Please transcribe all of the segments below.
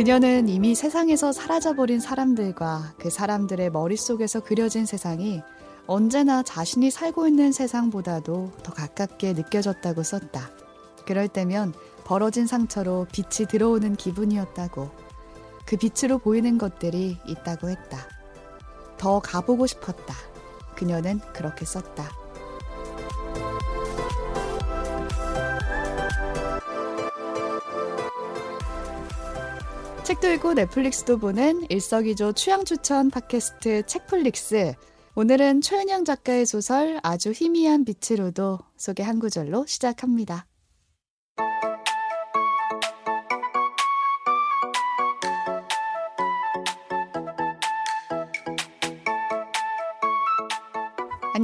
그녀는 이미 세상에서 사라져버린 사람들과 그 사람들의 머릿속에서 그려진 세상이 언제나 자신이 살고 있는 세상보다도 더 가깝게 느껴졌다고 썼다. 그럴 때면 벌어진 상처로 빛이 들어오는 기분이었다고. 그 빛으로 보이는 것들이 있다고 했다. 더 가보고 싶었다. 그녀는 그렇게 썼다. 책도 읽고 넷플릭스도 보는 일석이조 취향 추천 팟캐스트 책플릭스. 오늘은 최은영 작가의 소설 아주 희미한 빛으로도 소개 한 구절로 시작합니다.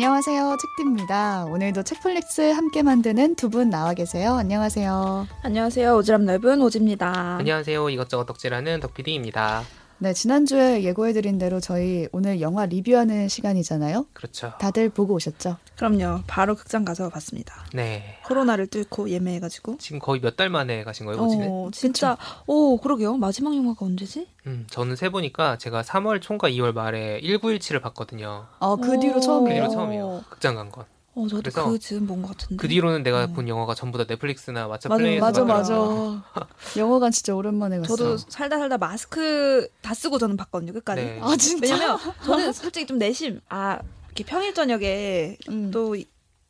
안녕하세요. 책디입니다. 오늘도 책플릭스 함께 만드는 두 분 나와 계세요. 안녕하세요. 안녕하세요. 오지랖 넓은 오지입니다. 안녕하세요. 이것저것 덕질하는 덕PD입니다. 네, 지난주에 예고해드린 대로 저희 오늘 영화 리뷰하는 시간이잖아요. 그렇죠. 다들 보고 오셨죠? 그럼요. 바로 극장 가서 봤습니다. 네. 코로나를 뚫고 예매해가지고. 지금 거의 몇 달 만에 가신 거예요, 오지는? 어, 진짜. 오, 그러게요. 마지막 영화가 언제지? 음, 저는 세보니까 제가 3월 총과 2월 말에 1917을 봤거든요. 아, 그 뒤로 오. 그 처음이에요? 뒤로 처음이에요. 극장 간 건. 어, 저도 그래서 그 즈음 본것 같은데. 그 뒤로는 내가 음. 본 영화가 전부 다 넷플릭스나 왓챠 맞아, 플레이에서 맞아. 맞아. 영화관 진짜 오랜만에 갔어. 저도 살다 살다 마스크 다 쓰고 저는 봤거든요, 끝까지. 네. 아, 진짜? 왜냐면 저는 솔직히 좀 내심, 아, 이렇게 평일 저녁에 음. 또 이-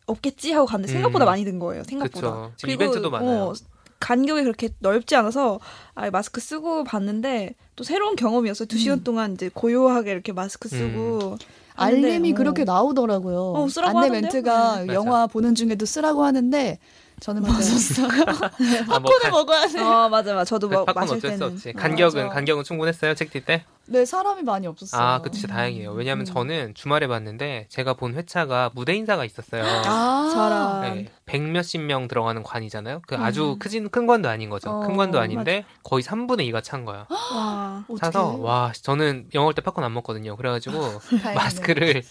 없겠지 하고 갔는데 생각보다 음. 많이 든 거예요, 생각보다. 그쵸. 지금 이벤트도 많아요. 어, 간격이 그렇게 넓지 않아서 아, 마스크 쓰고 봤는데 또 새로운 경험이었어요. 두 시간 음. 동안 이제 고요하게 이렇게 마스크 쓰고 하는데, 알림이 어. 그렇게 나오더라고요. 어, 쓰라고 안내 하던데요? 멘트가 네. 영화 보는 중에도 쓰라고 하는데 저는. 벗었어요. 아, 뭐 간- 먹어야 돼. 어 맞아 맞아 저도 뭐 팝콘 마실 어쩔 수 때는 없지. 어. 간격은 맞아. 간격은 충분했어요, 책딜 때? 네, 사람이 많이 없었어요. 아, 그 진짜 다행이에요. 왜냐하면 음. 저는 주말에 봤는데 제가 본 회차가 무대 인사가 있었어요. 아, 저랑 네, 백 몇십 명 들어가는 관이잖아요. 그 아주 음. 크진 큰 관도 아닌 거죠. 어, 큰 관도 아닌데 거의 3분의 2가 찬 거야. 와 어떡해. 차서 와 저는 영화 올때 팝콘 안 먹거든요. 그래가지고. 마스크를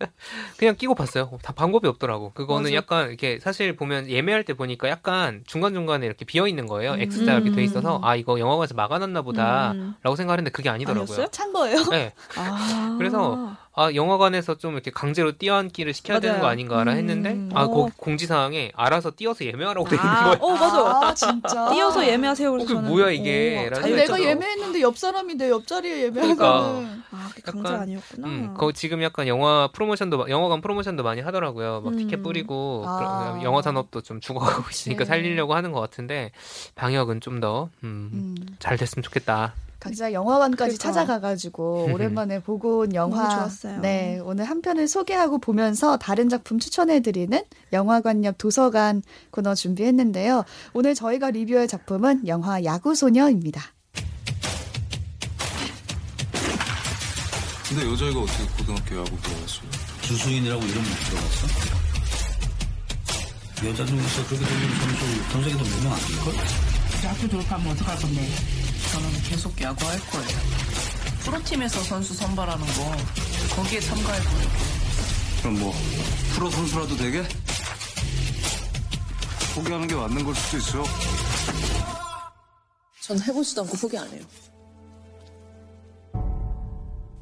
그냥 끼고 봤어요. 다 방법이 없더라고. 그거는 맞아. 약간 이렇게 사실 보면 예매할 때 보니까 약간 중간 중간에 이렇게 비어 있는 거예요. 음. X자 이렇게 돼 있어서 음. 아 이거 영화관에서 막아놨나 보다라고 음. 생각했는데 그게 아니더라고요. 아니었어요? 찬 거예요? 네. 아 그래서 아 영화관에서 좀 이렇게 강제로 뛰어앉기를 시켜야 되는 맞아요. 거 아닌가라 했는데 음. 아 어. 거기 공지사항에 알아서 뛰어서 예매하라고 돼 있는 아, 거예요. 어 맞아 아, 진짜. 띄어서 예매하세요 어, 그래서 그게 저는 뭐야, 이게? 오, 라는 아니 내가 예매했는데 옆 사람이 내 옆자리에 예매한 그러니까. 아 강제 약간, 아니었구나 음, 거 지금 약간 영화 프로모션도 마- 영화관 프로모션도 많이 하더라고요. 막 티켓 음. 뿌리고 아. 그런- 영화 산업도 좀 죽어가고 있으니까 네. 살리려고 하는 것 같은데 방역은 좀더 음, 음, 잘 됐으면 좋겠다. 각자 영화관까지 그러니까. 찾아가가지고 오랜만에 보고 온 영화 너무 좋았어요. 네 오늘 한 편을 소개하고 보면서 다른 작품 추천해드리는 영화관 옆 도서관 코너 준비했는데요. 오늘 저희가 리뷰할 작품은 영화 야구소녀입니다. 근데 여자애가 어떻게 고등학교 야구 들어갔어? 주수인이라고 이름 못 들어봤어? 여자 중에서 그렇게 되는 선수 전 세계에서 몇명 아닐걸? 야구 졸업하면 어떡할 건데? 저는 계속 야구할 거예요. 프로팀에서 선수 선발하는 거 거기에 참가할 거예요. 그럼 뭐 프로 선수라도 되게? 포기하는 게 맞는 걸 수도 있어. 전 해보지도 않고 포기 안 해요.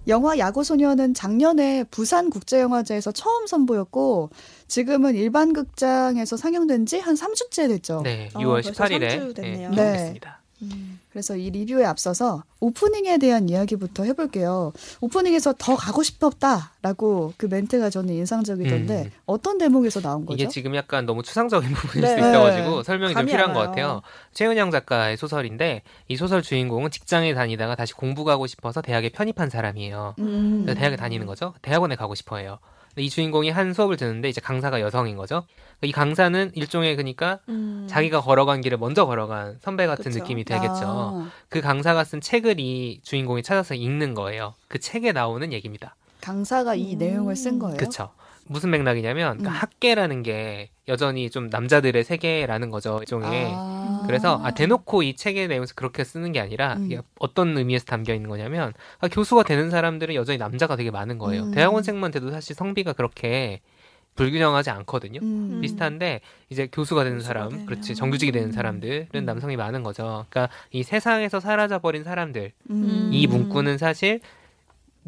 영화 야구소녀는 작년에 부산국제영화제에서 처음 선보였고 지금은 일반 극장에서 상영된 지 한 3주째 됐죠. 네, 어, 6월 벌써 18일에 삼주 됐네요. 개봉했습니다. 음. 그래서 이 리뷰에 앞서서 오프닝에 대한 이야기부터 해볼게요. 오프닝에서 더 가고 싶었다라고 그 멘트가 저는 인상적이던데 음. 어떤 대목에서 나온 거죠? 이게 지금 약간 너무 추상적인 부분일 네. 수 있어가지고 설명이 좀 필요한 안 것. 같아요. 최은영 작가의 소설인데 이 소설 주인공은 직장에 다니다가 다시 공부 가고 싶어서 대학에 편입한 사람이에요. 음. 대학에 다니는 거죠. 대학원에 가고 싶어해요. 이 주인공이 한 수업을 듣는데 이제 강사가 여성인 거죠. 이 강사는 일종의 그러니까 음. 자기가 걸어간 길을 먼저 걸어간 선배 같은 그쵸. 느낌이 되겠죠. 아, 그 강사가 쓴 책을 이 주인공이 찾아서 읽는 거예요. 그 책에 나오는 얘기입니다. 강사가 이 음. 내용을 쓴 거예요. 그쵸. 무슨 맥락이냐면 그러니까 음. 학계라는 게 여전히 좀 남자들의 세계라는 거죠. 일종의. 아. 그래서 아, 대놓고 이 책의 내용에서 그렇게 쓰는 게 아니라 음. 이게 어떤 의미에서 담겨 있는 거냐면 아, 교수가 되는 사람들은 여전히 남자가 되게 많은 거예요. 음. 대학원생만 돼도 사실 성비가 그렇게 불균형하지 않거든요. 음. 비슷한데 이제 교수가 되는 교수가 사람, 되면. 그렇지 정규직이 되는 사람들은 음. 남성이 많은 거죠. 그러니까 이 세상에서 사라져 버린 사람들 음. 이 문구는 사실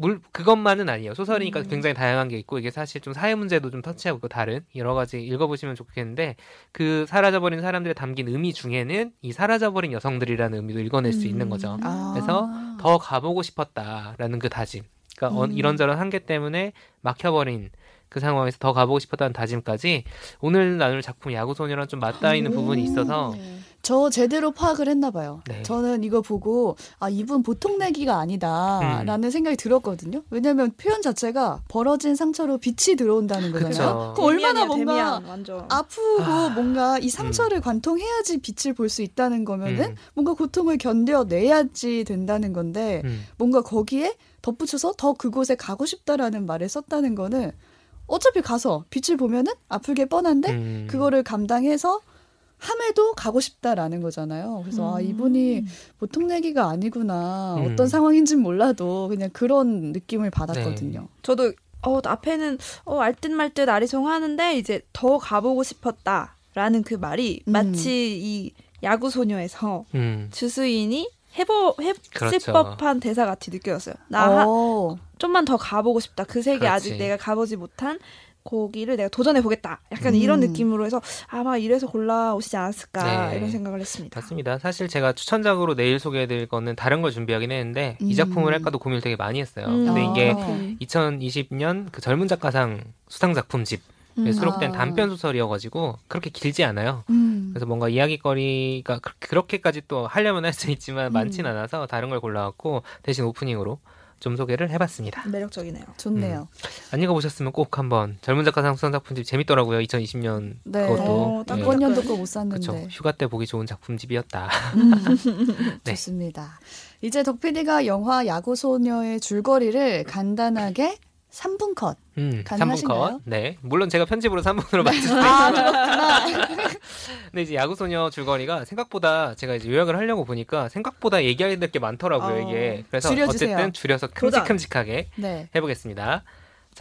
물 그것만은 아니에요. 소설이니까 음. 굉장히 다양한 게 있고 이게 사실 좀 사회 문제도 좀 터치하고 있고 다른 여러 가지 읽어보시면 좋겠는데 그 사라져버린 사람들에 담긴 의미 중에는 이 사라져버린 여성들이라는 의미도 읽어낼 수 있는 거죠. 아. 그래서 더 가보고 싶었다라는 그 다짐. 그러니까 어- 음. 이런저런 한계 때문에 막혀버린 그 상황에서 더 가보고 싶었다는 다짐까지 오늘 나눌 작품 야구소녀랑 좀 맞닿아 있는 부분이 있어서 저 제대로 파악을 했나 봐요. 네. 저는 이거 보고 아 이분 보통 내기가 아니다라는 음. 생각이 들었거든요. 왜냐하면 표현 자체가 벌어진 상처로 빛이 들어온다는 거잖아요. 그 얼마나 뭔가 데미안, 완전. 아프고 아. 뭔가 이 상처를 관통해야지 빛을 볼 수 있다는 거면은 음. 뭔가 고통을 견뎌내야지 된다는 건데 음. 뭔가 거기에 덧붙여서 더 그곳에 가고 싶다라는 말을 썼다는 거는 어차피 가서 빛을 보면은 아프게 뻔한데 음. 그거를 감당해서 함에도 가고 싶다라는 거잖아요. 그래서 아 음. 이분이 보통 내기가 아니구나. 음. 어떤 상황인진 몰라도 그냥 그런 느낌을 받았거든요. 저도 어 앞에는 어 알듯 말듯 아리송하는데 이제 더 가보고 싶었다라는 그 말이 음. 마치 이 야구 소녀에서 음. 주수인이 해보 했을 그렇죠. 법한 대사 같이 느껴졌어요. 나 하- 어. 좀만 더 가보고 싶다. 그 세계 그렇지. 아직 내가 가보지 못한 거기를 내가 도전해 보겠다. 약간 음. 이런 느낌으로 해서 아마 이래서 골라 오시지 않았을까 네. 이런 생각을 했습니다. 맞습니다. 사실 제가 추천작으로 내일 소개해드릴 거는 다른 걸 준비하긴 했는데 이 음. 작품을 할까도 고민을 되게 많이 했어요. 음. 근데 이게 아. 2020년 그 젊은 작가상 수상 작품집에 음. 수록된 아. 단편 소설이어가지고 그렇게 길지 않아요. 음. 그래서 뭔가 이야기거리가 그- 그렇게까지 또 하려면 할 수 있지만 많진 음. 않아서 다른 걸 골라왔고 대신 오프닝으로 좀 소개를 해봤습니다. 매력적이네요. 좋네요. 안 읽어보셨으면 꼭 한번 젊은 작가상 수상 작품집 재밌더라고요. 2020년 네. 그것도 어, 딱 예. 이번 연도 네. 거못 샀는데. 그렇죠. 휴가 때 보기 좋은 작품집이었다. 음. 네. 좋습니다. 이제 덕PD가 영화 야구 소녀의 줄거리를 간단하게 3분 컷. 음, 3분 가능하신가요? 컷. 네. 물론 제가 편집으로 3분으로 맞출 수도 아. 근데 이제 야구 소녀 줄거리가 생각보다 제가 이제 요약을 하려고 보니까 생각보다 얘기해야 될 게 많더라고요, 어, 이게. 그래서 줄여주세요. 어쨌든 줄여서. 큼직큼직하게 네. 해보겠습니다.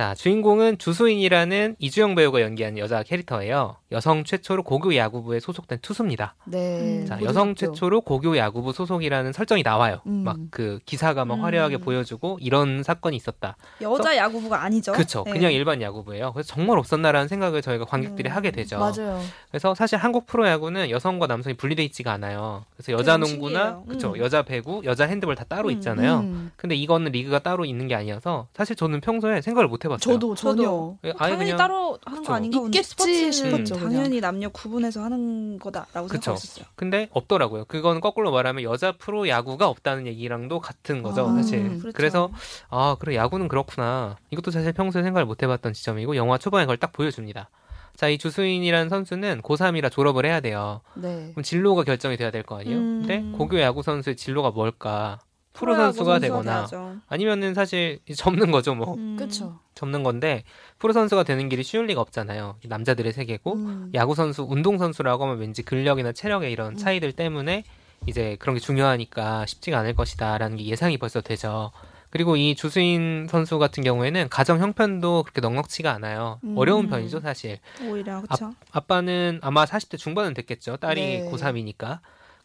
자, 주인공은 주수인이라는 이주영 배우가 연기한 여자 캐릭터예요. 여성 최초로 고교 야구부에 소속된 투수입니다. 네. 음. 자. 여성 최초로 고교 야구부 소속이라는 설정이 나와요. 음. 막그 기사가 막 음. 화려하게 보여주고 이런 사건이 있었다. 여자 야구부가 아니죠. 그렇죠. 네. 그냥 일반 야구부예요. 그래서 정말 없었나라는 생각을 저희가 관객들이 음, 하게 되죠. 맞아요. 그래서 사실 한국 프로야구는 여성과 남성이 분리돼 있지가 않아요. 그래서 여자 농구나. 그렇죠. 음. 여자 배구, 여자 핸드볼 다 따로 음. 있잖아요. 음. 근데 이거는 리그가 따로 있는 게 아니어서 사실 저는 평소에 생각을 못 해 봤어요. 저도 전혀. 저도 예, 뭐 당연히 따로 하는 그쵸. 거 아닌가? 있겠지 스포츠는 싶었죠, 그냥. 당연히 남녀 구분해서 하는 거다라고 그쵸. 생각했었어요. 근데 없더라고요. 그건 거꾸로 말하면 여자 프로 야구가 없다는 얘기랑도 같은 거죠, 아, 사실. 그렇죠. 그래서 아 그래 야구는 그렇구나. 이것도 사실 평소에 생각을 못 해봤던 지점이고 영화 초반에 그걸 딱 보여줍니다. 자, 이 주수인이라는 선수는 고3이라 졸업을 해야 돼요. 네. 그럼 진로가 결정이 돼야 될 거 아니에요? 음. 근데 고교 야구 선수의 진로가 뭘까? 프로 선수가 되거나 돼야죠. 아니면은 사실 접는 거죠, 뭐. 음. 그렇죠. 접는 건데 프로 선수가 되는 길이 쉬울 리가 없잖아요. 이 남자들의 세계고 음. 야구 선수, 운동 선수라고 하면 왠지 근력이나 체력의 이런 음. 차이들 때문에 이제 그런 게 중요하니까 쉽지가 않을 것이다라는 게 예상이 벌써 되죠. 그리고 이 주수인 선수 같은 경우에는 가정 형편도 그렇게 넉넉치가 않아요. 음. 어려운 편이죠, 사실. 오히려 그렇죠. 아 빠는 아마 40대 중반은 됐겠죠. 딸이 네. 고3이니까.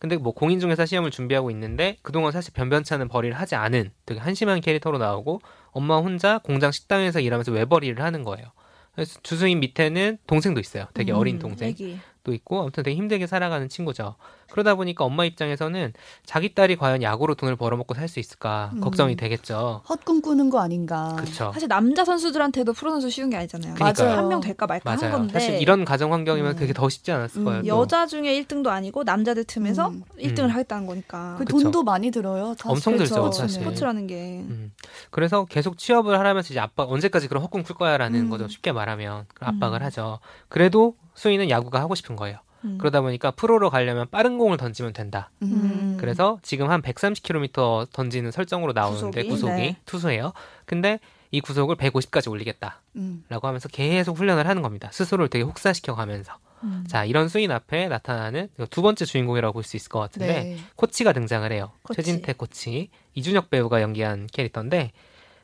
근데 뭐 공인중개사 시험을 준비하고 있는데 그동안 사실 변변찮은 벌이를 하지 않은 되게 한심한 캐릭터로 나오고 엄마 혼자 공장 식당에서 일하면서 외벌이를 하는 거예요. 그래서 주수인 밑에는 동생도 있어요. 되게 음, 어린 동생. 애기. 도 있고 아무튼 되게 힘들게 살아가는 친구죠. 그러다 보니까 엄마 입장에서는 자기 딸이 과연 야구로 돈을 벌어먹고 살 수 있을까 음. 걱정이 되겠죠. 헛꿈 꾸는 거 아닌가. 그렇죠. 사실 남자 선수들한테도 프로 선수 쉬운 게 아니잖아요. 그러니까요. 한명 될까 말까 한 맞아요. 건데 사실 이런 가정 환경이면 음. 그게 더 쉽지 않았을 음. 거예요. 또. 여자 중에 1등도 아니고 남자들 틈에서 음. 1등을 음. 하겠다는 거니까. 그 그쵸. 돈도 많이 들어요. 다 엄청 들죠, 그렇죠. 사실. 네. 스포츠라는 게 음. 그래서 계속 취업을 하라면서 이제 아빠 언제까지 그런 헛꿈 꿀 거야라는 음. 거죠. 쉽게 말하면 압박을 음. 하죠. 그래도 수인은 야구가 하고 싶은 거예요. 음. 그러다 보니까 프로로 가려면 빠른 공을 던지면 된다. 음. 그래서 지금 한 130km 던지는 설정으로 나오는데 구속이? 구속이 네. 투수예요. 근데 이 구속을 150까지 올리겠다. 음. 라고 하면서 계속 훈련을 하는 겁니다. 스스로를 되게 혹사시켜 가면서. 음. 자, 이런 수인 앞에 나타나는 두 번째 주인공이라고 볼 수 있을 것 같은데 네. 코치가 등장을 해요. 코치. 최진태 코치. 이준혁 배우가 연기한 캐릭터인데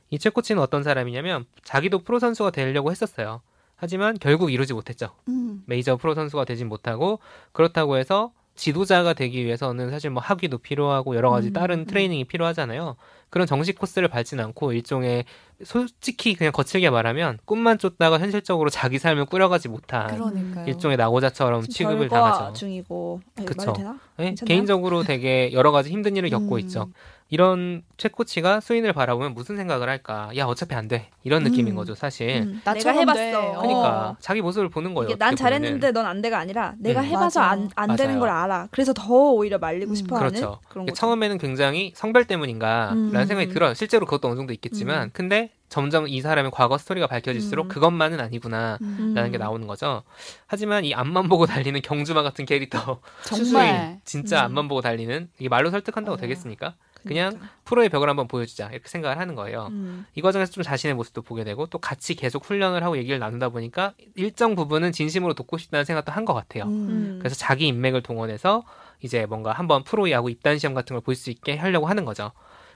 이 최 코치는 어떤 사람이냐면 자기도 프로 선수가 되려고 했었어요. 하지만 결국 이루지 못했죠. 음. 메이저 프로 선수가 되진 못하고 그렇다고 해서 지도자가 되기 위해서는 사실 뭐 학위도 필요하고 여러 가지 음, 다른 음. 트레이닝이 필요하잖아요. 그런 정식 코스를 밟진 않고 일종의 솔직히 그냥 거칠게 말하면 꿈만 쫓다가 현실적으로 자기 삶을 꾸려가지 못한 그러니까요. 일종의 나고자처럼 취급을 당하죠. 중이고 되나? 네? 괜찮나요? 개인적으로 되게 여러 가지 힘든 일을 겪고 음. 있죠. 이런 최 코치가 수인을 바라보면 무슨 생각을 할까? 야 어차피 안 돼. 이런 느낌인 음. 거죠, 사실. 음, 내가 해봤어. 돼. 그러니까 어. 자기 모습을 보는 거예요. 난. 잘했는데 넌 안 돼가 아니라 내가 음. 해봐서 맞아. 안, 안 되는. 걸 알아. 그래서 더 오히려 말리고 음. 싶어하는 그렇죠. 그런 거죠. 처음에는 굉장히 성별 때문인가라는 음. 생각이 들어요. 실제로 그것도 어느 정도 있겠지만, 음. 근데 점점 이 사람의 과거 스토리가 밝혀질수록 음. 그것만은 아니구나. 음. 라는 게 나오는 거죠. 하지만 이 앞만 보고 달리는 경주마 같은 캐릭터 정말 수인 진짜 음. 앞만 보고 달리는 이게 말로 설득한다고 맞아요. 되겠습니까? 그냥 그러니까. 프로의 벽을 한번 보여주자 이렇게 생각을 하는 거예요. 음. 이 과정에서 좀 자신의 모습도 보게 되고 또 같이 계속 훈련을 하고 얘기를 나누다 보니까 일정 부분은 진심으로 돕고 싶다는 생각도 한 것 같아요. 음. 음. 그래서 자기 인맥을 동원해서 이제 뭔가 한번 프로 야구 입단 시험 같은 걸 볼 수 있게 하려고 하는 거죠.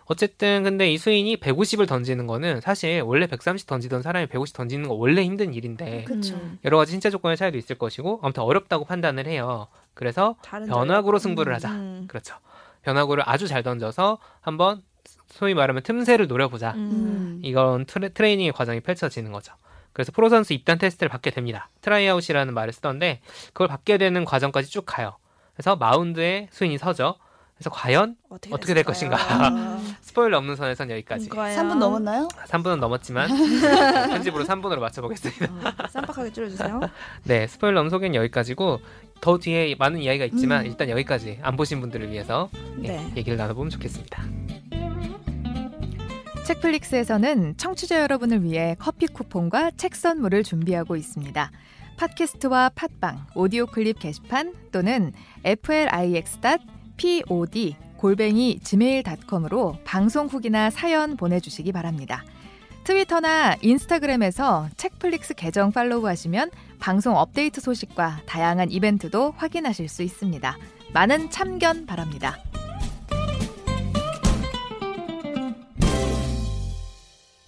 어쨌든 근데 이 수인이 150을 던지는 거는 사실 원래 130 던지던 사람이 150 던지는 거 원래 힘든 일인데 그쵸. 음. 여러 가지 신체 조건의 차이도 있을 것이고 아무튼 어렵다고 판단을 해요. 그래서 변화구로 승부를 음. 하자. 음. 그렇죠. 변화구를 아주 잘 던져서 한번 소위 말하면 틈새를 노려보자. 음. 이건 트레, 트레이닝의 과정이 펼쳐지는 거죠. 그래서 프로 선수 입단 테스트를 받게 됩니다. 트라이아웃이라는 말을 쓰던데 그걸 받게 되는 과정까지 쭉 가요. 그래서 마운드에 수인이 서죠. 그래서 과연 어떻게, 어떻게 될? 것인가. 스포일러 없는 선에선 여기까지. 그거예요. 3분 넘었나요? 3분은 넘었지만 편집으로 3분으로 맞춰보겠습니다. 어, 쌈박하게 줄여주세요. 네, 스포일러 없는 소개는 여기까지고 더 뒤에 많은 이야기가 있지만 음. 일단 여기까지 안 보신 분들을 위해서 예, 네. 얘기를 나눠보면 좋겠습니다. 책플릭스에서는 청취자 여러분을 위해 커피 쿠폰과 책 선물을 준비하고 있습니다. 팟캐스트와 팟빵, 오디오 클립 게시판 또는 flix.pod 골뱅이 gmail.com으로 방송 후기나 사연 보내주시기 바랍니다. 트위터나 인스타그램에서 책플릭스 계정 팔로우하시면 방송 업데이트 소식과 다양한 이벤트도 확인하실 수 있습니다. 많은 참견 바랍니다.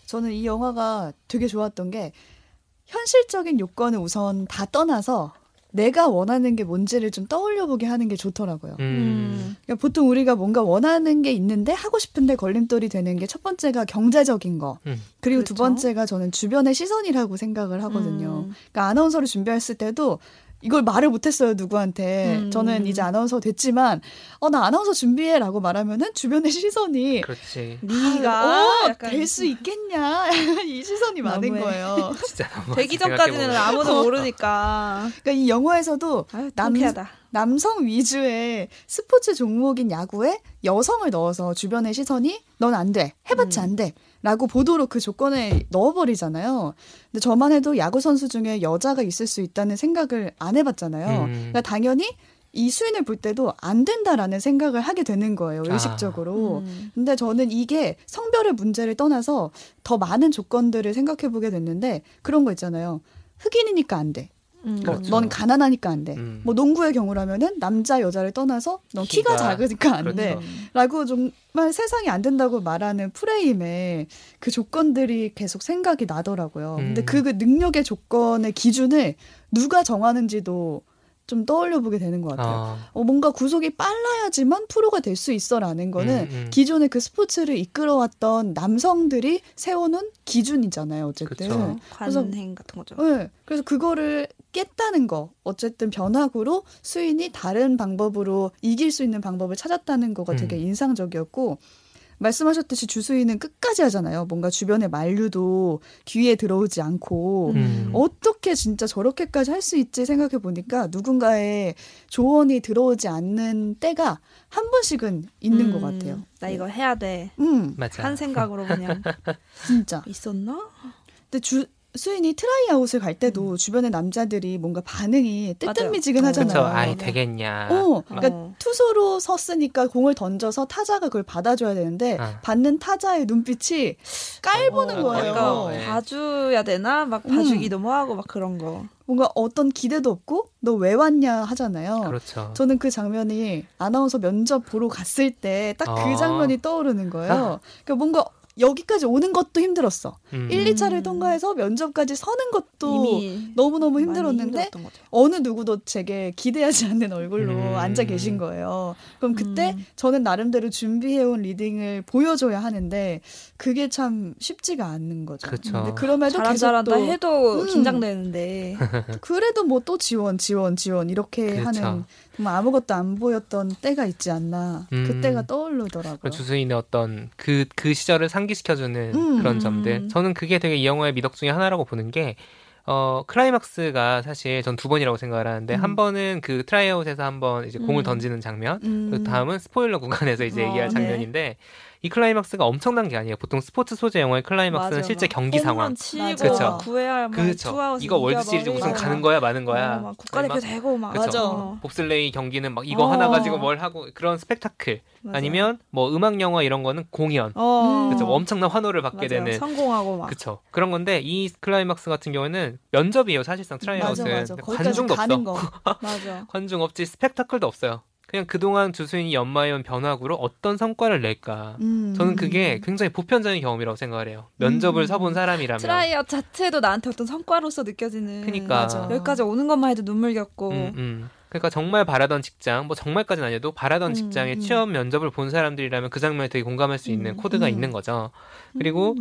저는 이 영화가 되게 좋았던 게 현실적인 요건을 우선 다 떠나서 내가 원하는 게 뭔지를 좀 떠올려 보게 하는 게 좋더라고요. 음, 그러니까 보통 우리가 뭔가 원하는 게 있는데 하고 싶은데 걸림돌이 되는 게 첫 번째가 경제적인 거. 음. 그리고 두 그렇죠. 번째가 저는 주변의 시선이라고 생각을 하거든요. 음. 그러니까 아나운서를 준비했을 때도 이걸 말을 못했어요 누구한테. 음. 저는 이제 아나운서 됐지만 어 나 아나운서 준비해라고 말하면은 주변의 시선이 그렇지. 네가 어, 약간 될수 있겠냐 이 시선이 많은 너무해. 거예요. 진짜 너무 되기 전까지는. 아무도 모르니까. 그러니까 이 영화에서도 아유, 남- 통쾌하다. 남성 위주의 스포츠 종목인 야구에 여성을 넣어서 주변의 시선이 넌 안 돼. 해봤자 음. 안 돼. 라고 보도록 그 조건에 넣어버리잖아요. 근데 저만 해도 야구 선수 중에 여자가 있을 수 있다는 생각을 안 해봤잖아요. 음. 그러니까 당연히 이 수인을 볼 때도 안 된다라는 생각을 하게 되는 거예요. 아. 의식적으로. 음. 근데 저는 이게 성별의 문제를 떠나서 더 많은 조건들을 생각해 보게 됐는데 그런 거 있잖아요. 흑인이니까 안 돼. 음. 뭐, 그렇죠. 넌 가난하니까 안 돼. 음. 뭐 농구의 경우라면은 남자 여자를 떠나서 넌 키가, 키가- 작으니까 안 돼. 그렇죠. 라고 정말 세상이 안 된다고 말하는 프레임에 그 조건들이 계속 생각이 나더라고요. 근데 음. 그, 그 능력의 조건의 기준을 누가 정하는지도 좀 떠올려 보게 되는 것 같아요. 어, 어, 뭔가 구속이 빨라야지만 프로가 될 수 있어라는 거는 음, 음. 기존의 그 스포츠를 이끌어왔던 남성들이 세워놓은 기준이잖아요. 어쨌든. 그쵸. 그래서- 관행 같은 거죠. 네. 그래서 그거를 깼다는 거. 어쨌든 변화구로 수인이 다른 방법으로 이길 수 있는 방법을 찾았다는 거가 되게 음. 인상적이었고 말씀하셨듯이 주수인은 끝까지 하잖아요. 뭔가 주변의 만류도 귀에 들어오지 않고 음. 어떻게 진짜 저렇게까지 할 수 있지 생각해 보니까 누군가의 조언이 들어오지 않는 때가 한 번씩은 있는 것 음, 같아요. 나 이거 해야 돼. 음, 맞아. 한 생각으로 그냥 진짜. 있었나? 근데 주 수인이 트라이아웃을 갈 때도 주변의 남자들이 뭔가 반응이. 뜨뜻미지근하잖아요. 네. 아이 되겠냐. 어, 그러니까 어. 투수로 섰으니까 공을 던져서 타자가 그걸 받아줘야 되는데 아. 받는 타자의 눈빛이 깔보는 어, 거예요. 그러니까. 네. 봐줘야 되나? 막 음. 봐주기 너무 하고 막 그런 거. 뭔가 어떤 기대도 없고 너 왜 왔냐 하잖아요. 그렇죠. 저는 그 장면이 아나운서 면접 보러 갔을 때 딱그 아. 장면이 떠오르는 거예요. 아. 그러니까 뭔가 여기까지 오는 것도 힘들었어. 음. 1, 2차를 통과해서 면접까지 서는 것도 너무너무 힘들었는데. 어느 누구도 제게 기대하지 않는 얼굴로 음. 앉아 계신 거예요. 그럼 그때 음. 저는 나름대로 준비해온 리딩을 보여줘야 하는데 그게 참 쉽지가 않는 거죠. 그쵸. 근데 그럼에도 계속 잘한다 또 해도 음. 긴장되는데 그래도 뭐 또 지원, 지원, 지원 이렇게 그렇죠. 하는 정말 아무것도 안 보였던 때가 있지 않나. 음. 그때가 떠오르더라고요. 그 주수인의 어떤 그, 그 시절을 상기시켜주는 음. 그런 음. 점들. 저는 그게 되게 이 영화의 미덕 중에 하나라고 보는 게, 어, 클라이막스가 사실 전 두 번이라고 생각을 하는데, 음. 한 번은 그 트라이아웃에서 한 번 이제 공을 음. 던지는 장면, 음. 그 다음은 스포일러 구간에서 이제 어, 얘기할 네. 장면인데, 이 클라이막스가 엄청난 게 아니에요. 보통 스포츠 소재 영화의 클라이막스는 맞아, 실제 막 경기 상황. 그쵸. 9회야 막 그렇죠. 이거 월드 시리즈 우승 가는 거야, 마는 거야. 어, 막 국가대표 막 되고 막. 어, 봅슬레이 경기는 막 이거 어. 하나 가지고 뭘 하고 그런 스펙타클. 맞아. 아니면 뭐 음악 영화 이런 거는 공연. 어, 그쵸. 엄청난 환호를 받게 맞아요. 되는 성공하고 막 그쵸. 그런 건데 이 클라이막스 같은 경우는 면접이에요. 사실상 트라이아웃은 관중도 없어. 거. 맞아. 관중 없지 스펙타클도 없어요. 그냥 그동안 주수인이 연마해온 변화구로 어떤 성과를 낼까. 음. 저는 그게 굉장히 보편적인 경험이라고 생각을 해요. 면접을 음. 서본 사람이라면. 트라이아웃 자체도 나한테 어떤 성과로서 느껴지는 그니까. 맞아. 여기까지 오는 것만 해도 눈물겹고 음, 음. 그러니까 정말 바라던 직장, 뭐 정말까지는 아니어도 바라던 음, 직장에 음. 취업 면접을 본 사람들이라면 그 장면에 되게 공감할 수 있는 음, 코드가 음. 있는 거죠. 그리고.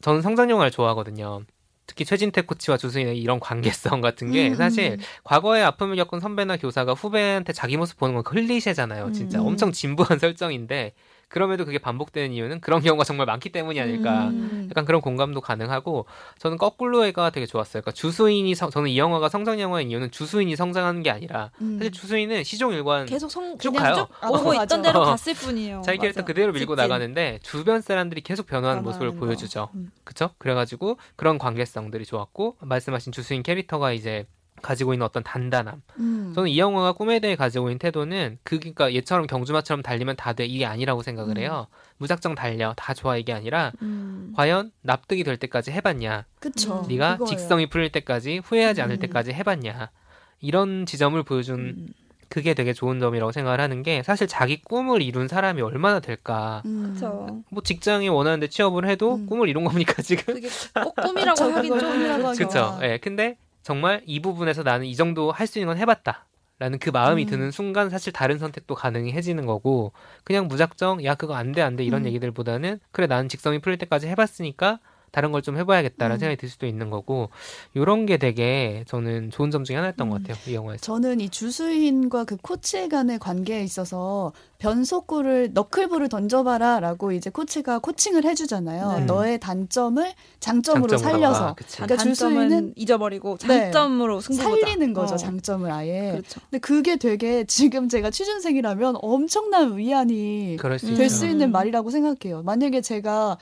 저는 성장 영화를 좋아하거든요. 특히 최진태 코치와 주수인의 이런 관계성 같은 게 음, 사실 과거에 아픔을 겪은 선배나 교사가 후배한테 자기 모습 보는 건 클리셰잖아요. 진짜 음. 엄청 진부한 설정인데 그럼에도 그게 반복되는 이유는 그런 경우가 정말 많기 때문이 아닐까. 음. 약간 그런 공감도 가능하고 저는 거꾸로가 되게 좋았어요. 그러니까 주수인이 성- 저는 이 영화가 성장 영화인 이유는 주수인이 성장하는 게 아니라 음. 사실 주수인은 시종일관 계속 성 쭉 가요. 쭉 아, 오고 맞아. 있던 대로 어. 갔을 뿐이에요. 자기 캐릭터. 그대로 밀고 직진. 나가는데 주변 사람들이 계속 변화하는 모습을 거. 보여주죠. 음. 그쵸? 그래가지고 그런 관계성들이 좋았고 말씀하신 주수인 캐릭터가 이제 가지고 있는 어떤 단단함. 음. 저는 이 영화가 꿈에 대해 가지고 있는 태도는 그 그러니까 얘처럼 경주마처럼 달리면 다 돼 이게 아니라고 생각을 음. 해요. 무작정 달려 다 좋아 이게 아니라 음. 과연 납득이 될 때까지 해봤냐? 그쵸. 음. 네가 그거예요. 직성이 풀릴 때까지 후회하지 않을 음. 때까지 해봤냐? 이런 지점을 보여준 음. 그게 되게 좋은 점이라고 생각을 하는 게 사실 자기 꿈을 이룬 사람이 얼마나 될까? 음. 뭐 직장에 원하는데 취업을 해도 음. 꿈을 이룬 겁니까 지금? 그게 꼭 꿈이라고 그쵸, 하긴 좀 그렇죠. 예. 근데 정말 이 부분에서 나는 이 정도 할 수 있는 건 해봤다. 라는 그 마음이 음. 드는 순간 사실 다른 선택도 가능해지는 거고 그냥 무작정 야 그거 안 돼 안 돼 이런 음. 얘기들보다는 그래 나는 직성이 풀릴 때까지 해봤으니까 다른 걸 좀 해봐야겠다라는 음. 생각이 들 수도 있는 거고 이런 게 되게 저는 좋은 점 중에 하나였던 것 음. 같아요 이 영화에서 저는 이 주수인과 그 코치 간의 관계에 있어서 변속구를 너클볼을 던져봐라라고 이제 코치가 코칭을 해주잖아요. 네. 너의 단점을 장점으로 살려서 아. 그러니까 단점은 주수인은 잊어버리고 네. 장점으로 승부보자. 살리는 거죠 어. 장점을 아예. 그렇죠. 근데 그게 되게 지금 제가 취준생이라면 엄청난 위안이 음. 될. 수 있는 말이라고 생각해요. 만약에 제가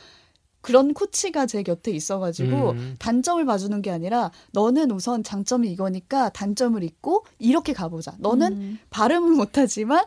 그런 코치가 제 곁에 있어가지고 음. 단점을 봐주는 게 아니라 너는 우선 장점이 이거니까 단점을 잊고 이렇게 가보자. 너는 음. 발음은 못하지만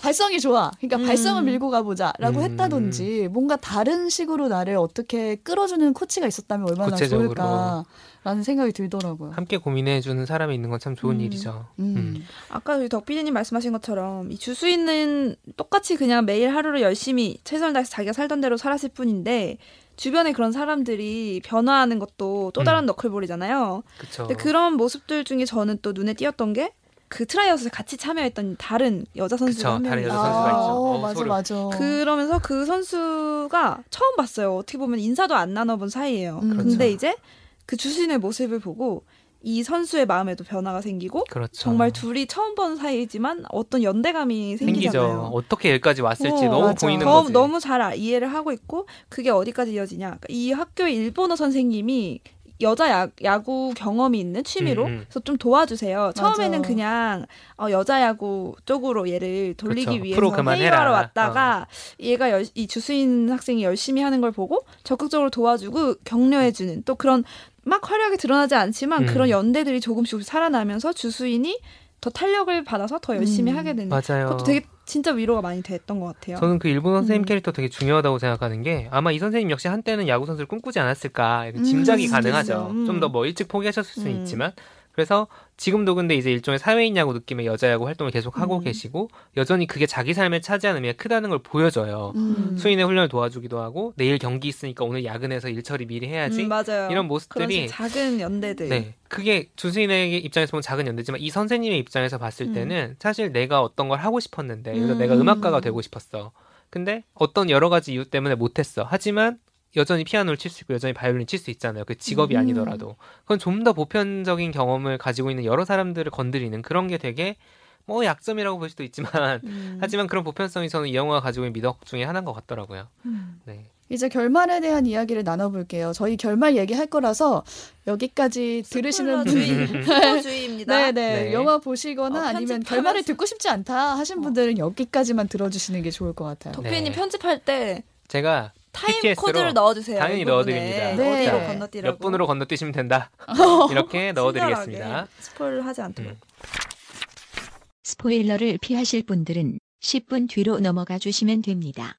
발성이 좋아. 그러니까 음. 발성을 밀고 가보자라고 음. 했다든지 뭔가 다른 식으로 나를 어떻게 끌어주는 코치가 있었다면 얼마나 구체적으로. 좋을까라는 생각이 들더라고요. 함께 고민해주는 사람이 있는 건 참 좋은 음. 일이죠. 음. 음. 아까 우리 덕 PD님 말씀하신 것처럼 이 주수인은 똑같이 그냥 매일 하루를 열심히 최선을 다해서 자기가 살던 대로 살았을 뿐인데 주변에 그런 사람들이 변화하는 것도 또 다른 음. 너클볼이잖아요. 그쵸. 근데 그런 모습들 중에 저는 또 눈에 띄었던 게 그 트라이아웃에 같이 참여했던 다른 여자 선수가 그쵸, 한 다른 여자. 선수가 있죠. 어, 어, 맞아 소름. 맞아. 그러면서 그 선수가 처음 봤어요. 어떻게 보면 인사도 안 나눠본 사이예요. 음. 근데 그렇죠. 이제 그 주신의 모습을 보고 이 선수의 마음에도 변화가 생기고 그렇죠. 정말 둘이 처음 본 사이지만 어떤 연대감이 생기죠. 생기잖아요. 어떻게 여기까지 왔을지 어, 너무 맞아. 보이는 더, 거지. 너무 잘 아- 이해를 하고 있고 그게 어디까지 이어지냐. 그러니까 이 학교의 일본어 선생님이 여자 야, 야구 경험이 있는 취미로 음, 음. 그래서 좀 도와주세요. 처음에는 맞아. 그냥 어, 여자 야구 쪽으로 얘를 돌리기 그렇죠. 위해서. 회의하러 왔다가 얘가 열- 이 주수인 학생이 열심히 하는 걸 보고 적극적으로 도와주고 격려해주는 또 그런 막 화려하게 드러나지 않지만 음. 그런 연대들이 조금씩 조금씩 살아나면서 주수인이 더 탄력을 받아서 더 열심히 음. 하게 되는 맞아요. 그것도 되게 진짜 위로가 많이 됐던 것 같아요. 저는 그 일본 선생님 음. 캐릭터 되게 중요하다고 생각하는 게 아마 이 선생님 역시 한때는 야구 선수를 꿈꾸지 않았을까 음, 짐작이 수도 가능하죠. 음. 좀더 뭐 일찍 포기하셨을 수는 음. 있지만 그래서 지금도 근데 이제 일종의 사회인 야구 느낌의 여자 야구 활동을 계속 하고 음. 계시고 여전히 그게 자기 삶에 차지하는 의미가 크다는 걸 보여줘요. 음. 수인의 훈련을 도와주기도 하고 내일 경기 있으니까 오늘 야근해서 일 처리 미리 해야지. 음, 맞아요. 이런 모습들이 작은 연대들. 네. 그게 주수인의 입장에서 보면 작은 연대지만 이 선생님의 입장에서 봤을 음. 때는 사실 내가 어떤 걸 하고 싶었는데 그래서 음. 내가 음악가가 되고 싶었어. 근데 어떤 여러 가지 이유 때문에 못했어. 하지만 여전히 피아노를 칠 수 있고 여전히 바이올린 칠 수 있잖아요. 그 직업이 음. 아니더라도. 그건 좀 더 보편적인 경험을 가지고 있는 여러 사람들을 건드리는 그런 게 되게 뭐 약점이라고 볼 수도 있지만 음. 하지만 그런 보편성이 저는 이 영화가 가지고 있는 미덕 중에 하나인 것 같더라고요. 음. 네. 이제 결말에 대한 이야기를 나눠볼게요. 저희 결말 얘기할 거라서 여기까지 들으시는 분이 음. 스포주의입니다. 네네 네. 영화 보시거나 어, 아니면 결말을 듣고 싶지 않다 하신 분들은 여기까지만 들어주시는 게 좋을 것 같아요. 덕PD님 네. 편집할 때 제가 타임 PTS 로 코드를 넣어주세요. 당연히. 넣어드립니다. 네. 어디로 자, 건너뛰라고. 몇 분으로 건너뛰시면 된다. 이렇게 넣어드리겠습니다. 스포를 하지 않도록. 음. 스포일러를 피하실 분들은 10분 뒤로 넘어가 주시면 됩니다.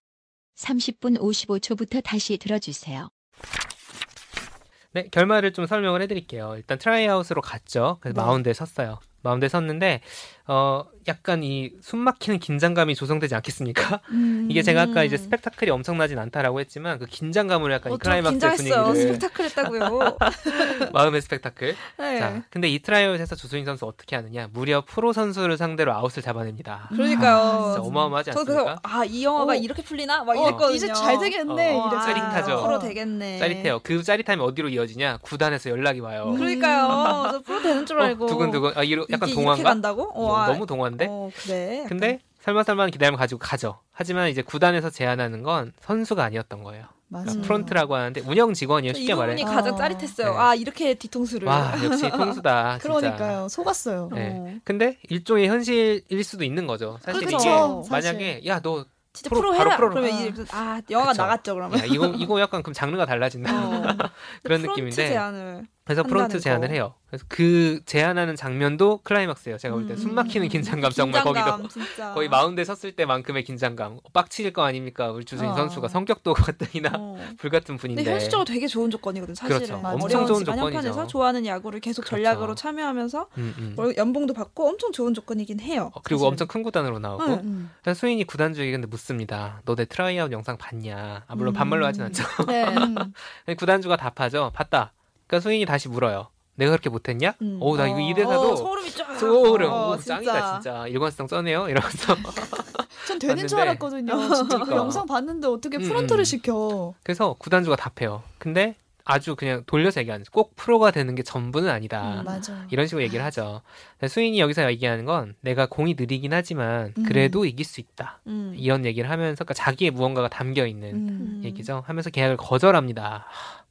30분 55초부터 다시 들어주세요. 네, 결말을 좀 설명을 해드릴게요. 일단 트라이아웃으로 갔죠. 그래서 네. 마운드에 섰어요. 마운드에 섰는데 어 약간 이 숨막히는 긴장감이 조성되지 않겠습니까? 음. 이게 제가 아까 이제 스펙타클이 엄청나진 않다라고 했지만 그 긴장감을 약간 이 어, 좀 클라이막스 긴장했어요. 분위기를 스펙타클 했다고요. 마음의 스펙타클. 네. 자, 근데 이 트라이아웃에서 주수인 선수 어떻게 하느냐? 무려 프로 선수를 상대로 아웃을 잡아냅니다. 그러니까요. 진짜 어마어마하지 저 않습니까? 그래서 아이 영화가 어. 이렇게 풀리나 막 어, 이랬거든요. 이제 잘 되겠네. 어, 이랬잖아요. 짜릿하죠. 프로 되겠네. 짜릿해요. 그 짜릿함이 어디로 이어지냐? 구단에서 연락이 와요. 음. 그러니까요. 저 프로 되는 줄 어, 알고. 두근두근. 아, 이러, 약간 동화인가? 간다고? 어, 아, 너무 동화인데? 어, 그래. 근데 설마 설마 기다림을 가지고 가죠. 하지만 이제 구단에서 제안하는 건 선수가 아니었던 거예요. 그러니까 프론트라고 하는데 운영 직원이에요. 이 쉽게 말해. 부분이 가장 어. 짜릿했어요. 네. 아 이렇게 뒤통수를. 와 역시 통수다. 진짜. 그러니까요. 속았어요. 네. 어. 근데 일종의 현실일 수도 있는 거죠. 사실 그렇죠. 이게 사실. 만약에 야너 진짜 프로, 프로, 해라. 프로로 그러면 가. 이제 아 영화가 그쵸. 나갔죠 그러면. 야, 이거 이거 약간 그럼 장르가 달라진다. 어. 그런 느낌인데. 제안을. 그래서 프론트 제안을 거. 해요. 그래서 그 제안하는 장면도 클라이막스예요. 제가 볼때 음. 숨막히는 긴장감 정말 거기도 긴장감, 진짜. 거의 마운드에 섰을 때만큼의 긴장감. 빡칠 거 아닙니까? 우리 주수인 어. 선수가 성격도 가뜩이나 어. 불같은 분인데. 근데 현실적으로 되게 좋은 조건이거든 사실은. 그렇죠. 어려운 엄청 좋은 조건이죠. 좋아하는 야구를 계속 그렇죠. 전략으로 참여하면서 음, 음. 월- 연봉도 받고 엄청 좋은 조건이긴 해요. 어, 그리고 사실은. 엄청 큰 구단으로 나오고 응. 음. 그래서 수인이 구단주에게 근데 묻습니다. 너 내 트라이아웃 영상 봤냐? 아, 물론 음. 반말로 하진 않죠. 네. 음. 근데 구단주가 답하죠. 봤다. 그러니까 수인이 다시 물어요. 내가 그렇게 못했냐? 음. 오, 나 이거 어, 이 대사도 어, 소름이 쫙. 소름. 어, 오, 짱이다 진짜. 일관성 쩌네요. 이러면서 전 되는 줄 봤는데. 알았거든요. 진짜 그 그러니까. 영상 봤는데 어떻게 음, 프론트를 음. 시켜. 그래서 구단주가 답해요. 근데 아주 그냥 돌려서 얘기하는. 꼭 프로가 되는 게 전부는 아니다. 음, 맞아. 이런 식으로 얘기를 하죠. 수인이 여기서 얘기하는 건 내가 공이 느리긴 하지만 음. 그래도 이길 수 있다. 음. 이런 얘기를 하면서 그러니까 자기의 무언가가 담겨 있는 음. 얘기죠. 하면서 계약을 거절합니다. 하,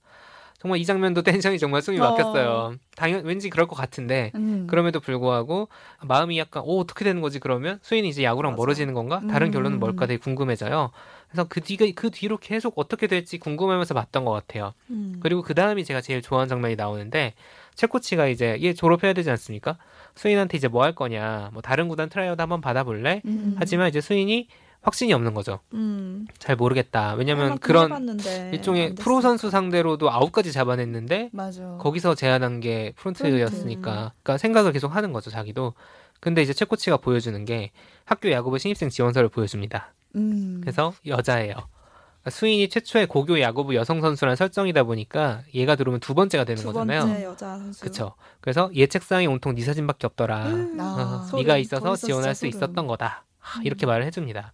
정말 이 장면도 텐션이 정말 숨이 어. 막혔어요. 당연 왠지 그럴 것 같은데 음. 그럼에도 불구하고 마음이 약간 오 어떻게 되는 거지 그러면 수인이 이제 야구랑 맞아. 멀어지는 건가? 다른 음. 결론은 뭘까 되게 궁금해져요. 그래서 그 뒤가 그 뒤로 계속 어떻게 될지 궁금하면서 봤던 것 같아요. 음. 그리고 그 다음이 제가 제일 좋아하는 장면이 나오는데 최코치가 이제 얘 졸업해야 되지 않습니까? 수인한테 이제 뭐 할 거냐, 뭐 다른 구단 트라이아웃 한번 받아볼래? 음. 하지만 이제 수인이 확신이 없는 거죠. 음. 잘 모르겠다. 왜냐면 그런 해봤는데 일종의. 프로 선수 상대로도 아웃까지 잡아냈는데 맞아. 거기서 제안한 게 프론트였으니까 그러니까 생각을 계속 하는 거죠 자기도 근데 이제 최 코치가 보여주는 게 학교 야구부 신입생 지원서를 보여줍니다 음. 그래서 여자예요 그러니까 수인이 최초의 고교 야구부 여성 선수란 설정이다 보니까 얘가 들어오면 두 번째가 되는 두 거잖아요 번째 여자 선수. 그쵸 그래서 얘 책상에 온통 네 사진밖에 없더라 음. 아, 어, 소름. 네가 있어서 지원할 수. 있었던 거다 하, 음. 이렇게 말을 해줍니다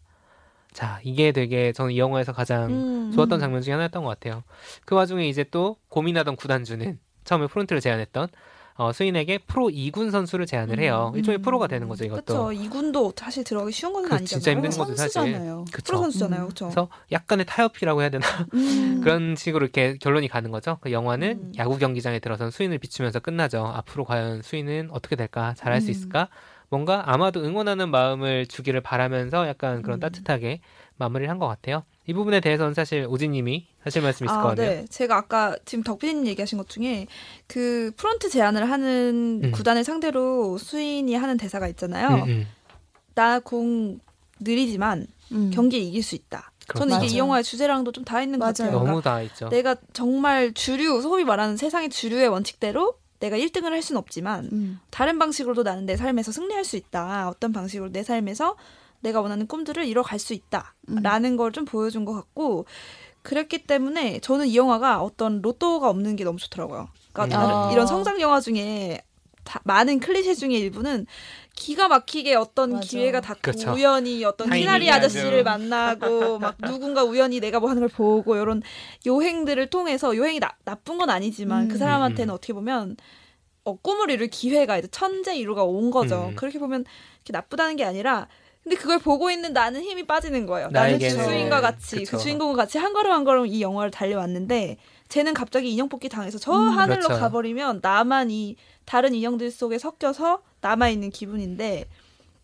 자 이게 되게 저는 이 영화에서 가장 음. 좋았던 음. 장면 중에 하나였던 것 같아요. 그 와중에 이제 또 고민하던 구단주는 처음에 프론트를 제안했던 어, 수인에게 프로 2군 선수를 제안을 해요. 음. 일종의 음. 프로가 되는 거죠, 이것도. 그렇죠. 이군도 사실 들어가기 쉬운 건 그 아니잖아요. 진짜 힘든 거죠, 사실. 그쵸. 프로 선수잖아요. 음. 그렇죠. 그래서 약간의 타협이라고 해야 되나? 음. 그런 식으로 이렇게 결론이 가는 거죠. 그 영화는 음. 야구 경기장에 들어선 수인을 비추면서 끝나죠. 앞으로 과연 수인은 어떻게 될까? 잘할 수 음. 있을까? 뭔가 아마도 응원하는 마음을 주기를 바라면서 약간 그런 음. 따뜻하게 마무리를 한 것 같아요. 이 부분에 대해서는 사실 오진님이 하실 말씀 있을 것 아, 같네요. 네. 제가 아까 지금 덕빈님 얘기하신 것 중에 그 프론트 제안을 하는 음. 구단을 상대로 수인이 하는 대사가 있잖아요. 음, 음. 나공 느리지만 음. 경기에 이길 수 있다. 저는 이게 맞아요. 이 영화의 주제랑도 좀 다 있는 것 맞아요. 같아요. 너무 그러니까 다 있죠. 내가 정말 주류 소위 말하는 세상의 주류의 원칙대로 내가 1등을 할 수는 없지만 음. 다른 방식으로도 나는 내 삶에서 승리할 수 있다. 어떤 방식으로 내 삶에서 내가 원하는 꿈들을 이뤄갈 수 음. 있다라는 걸좀 보여준 것 같고 그랬기 때문에 저는 이 영화가 어떤 로또가 없는 게 너무 좋더라고요. 그러니까 음. 아. 이런 성장 영화 중에 다, 많은 클리셰 중에 일부는 기가 막히게 어떤 맞아. 기회가 닿고 그렇죠. 우연히 어떤 키나리 아저씨를 만나고 막 누군가 우연히 내가 뭐 하는 걸 보고 이런 요행들을 통해서 요행이 나, 나쁜 건 아니지만 음. 그 사람한테는 음. 어떻게 보면 어, 꿈을 이룰 기회가 이제 천재 이루가 온 거죠. 음. 그렇게 보면 이렇게 나쁘다는 게 아니라 근데 그걸 보고 있는 나는 힘이 빠지는 거예요. 나는 나에게는. 주수인과 같이 그쵸. 그 주인공과 같이 한 걸음 한 걸음 이 영화를 달려왔는데 쟤는 갑자기 인형 뽑기 당해서 저 하늘로 그렇죠. 가버리면 나만 이 다른 인형들 속에 섞여서 남아 있는 기분인데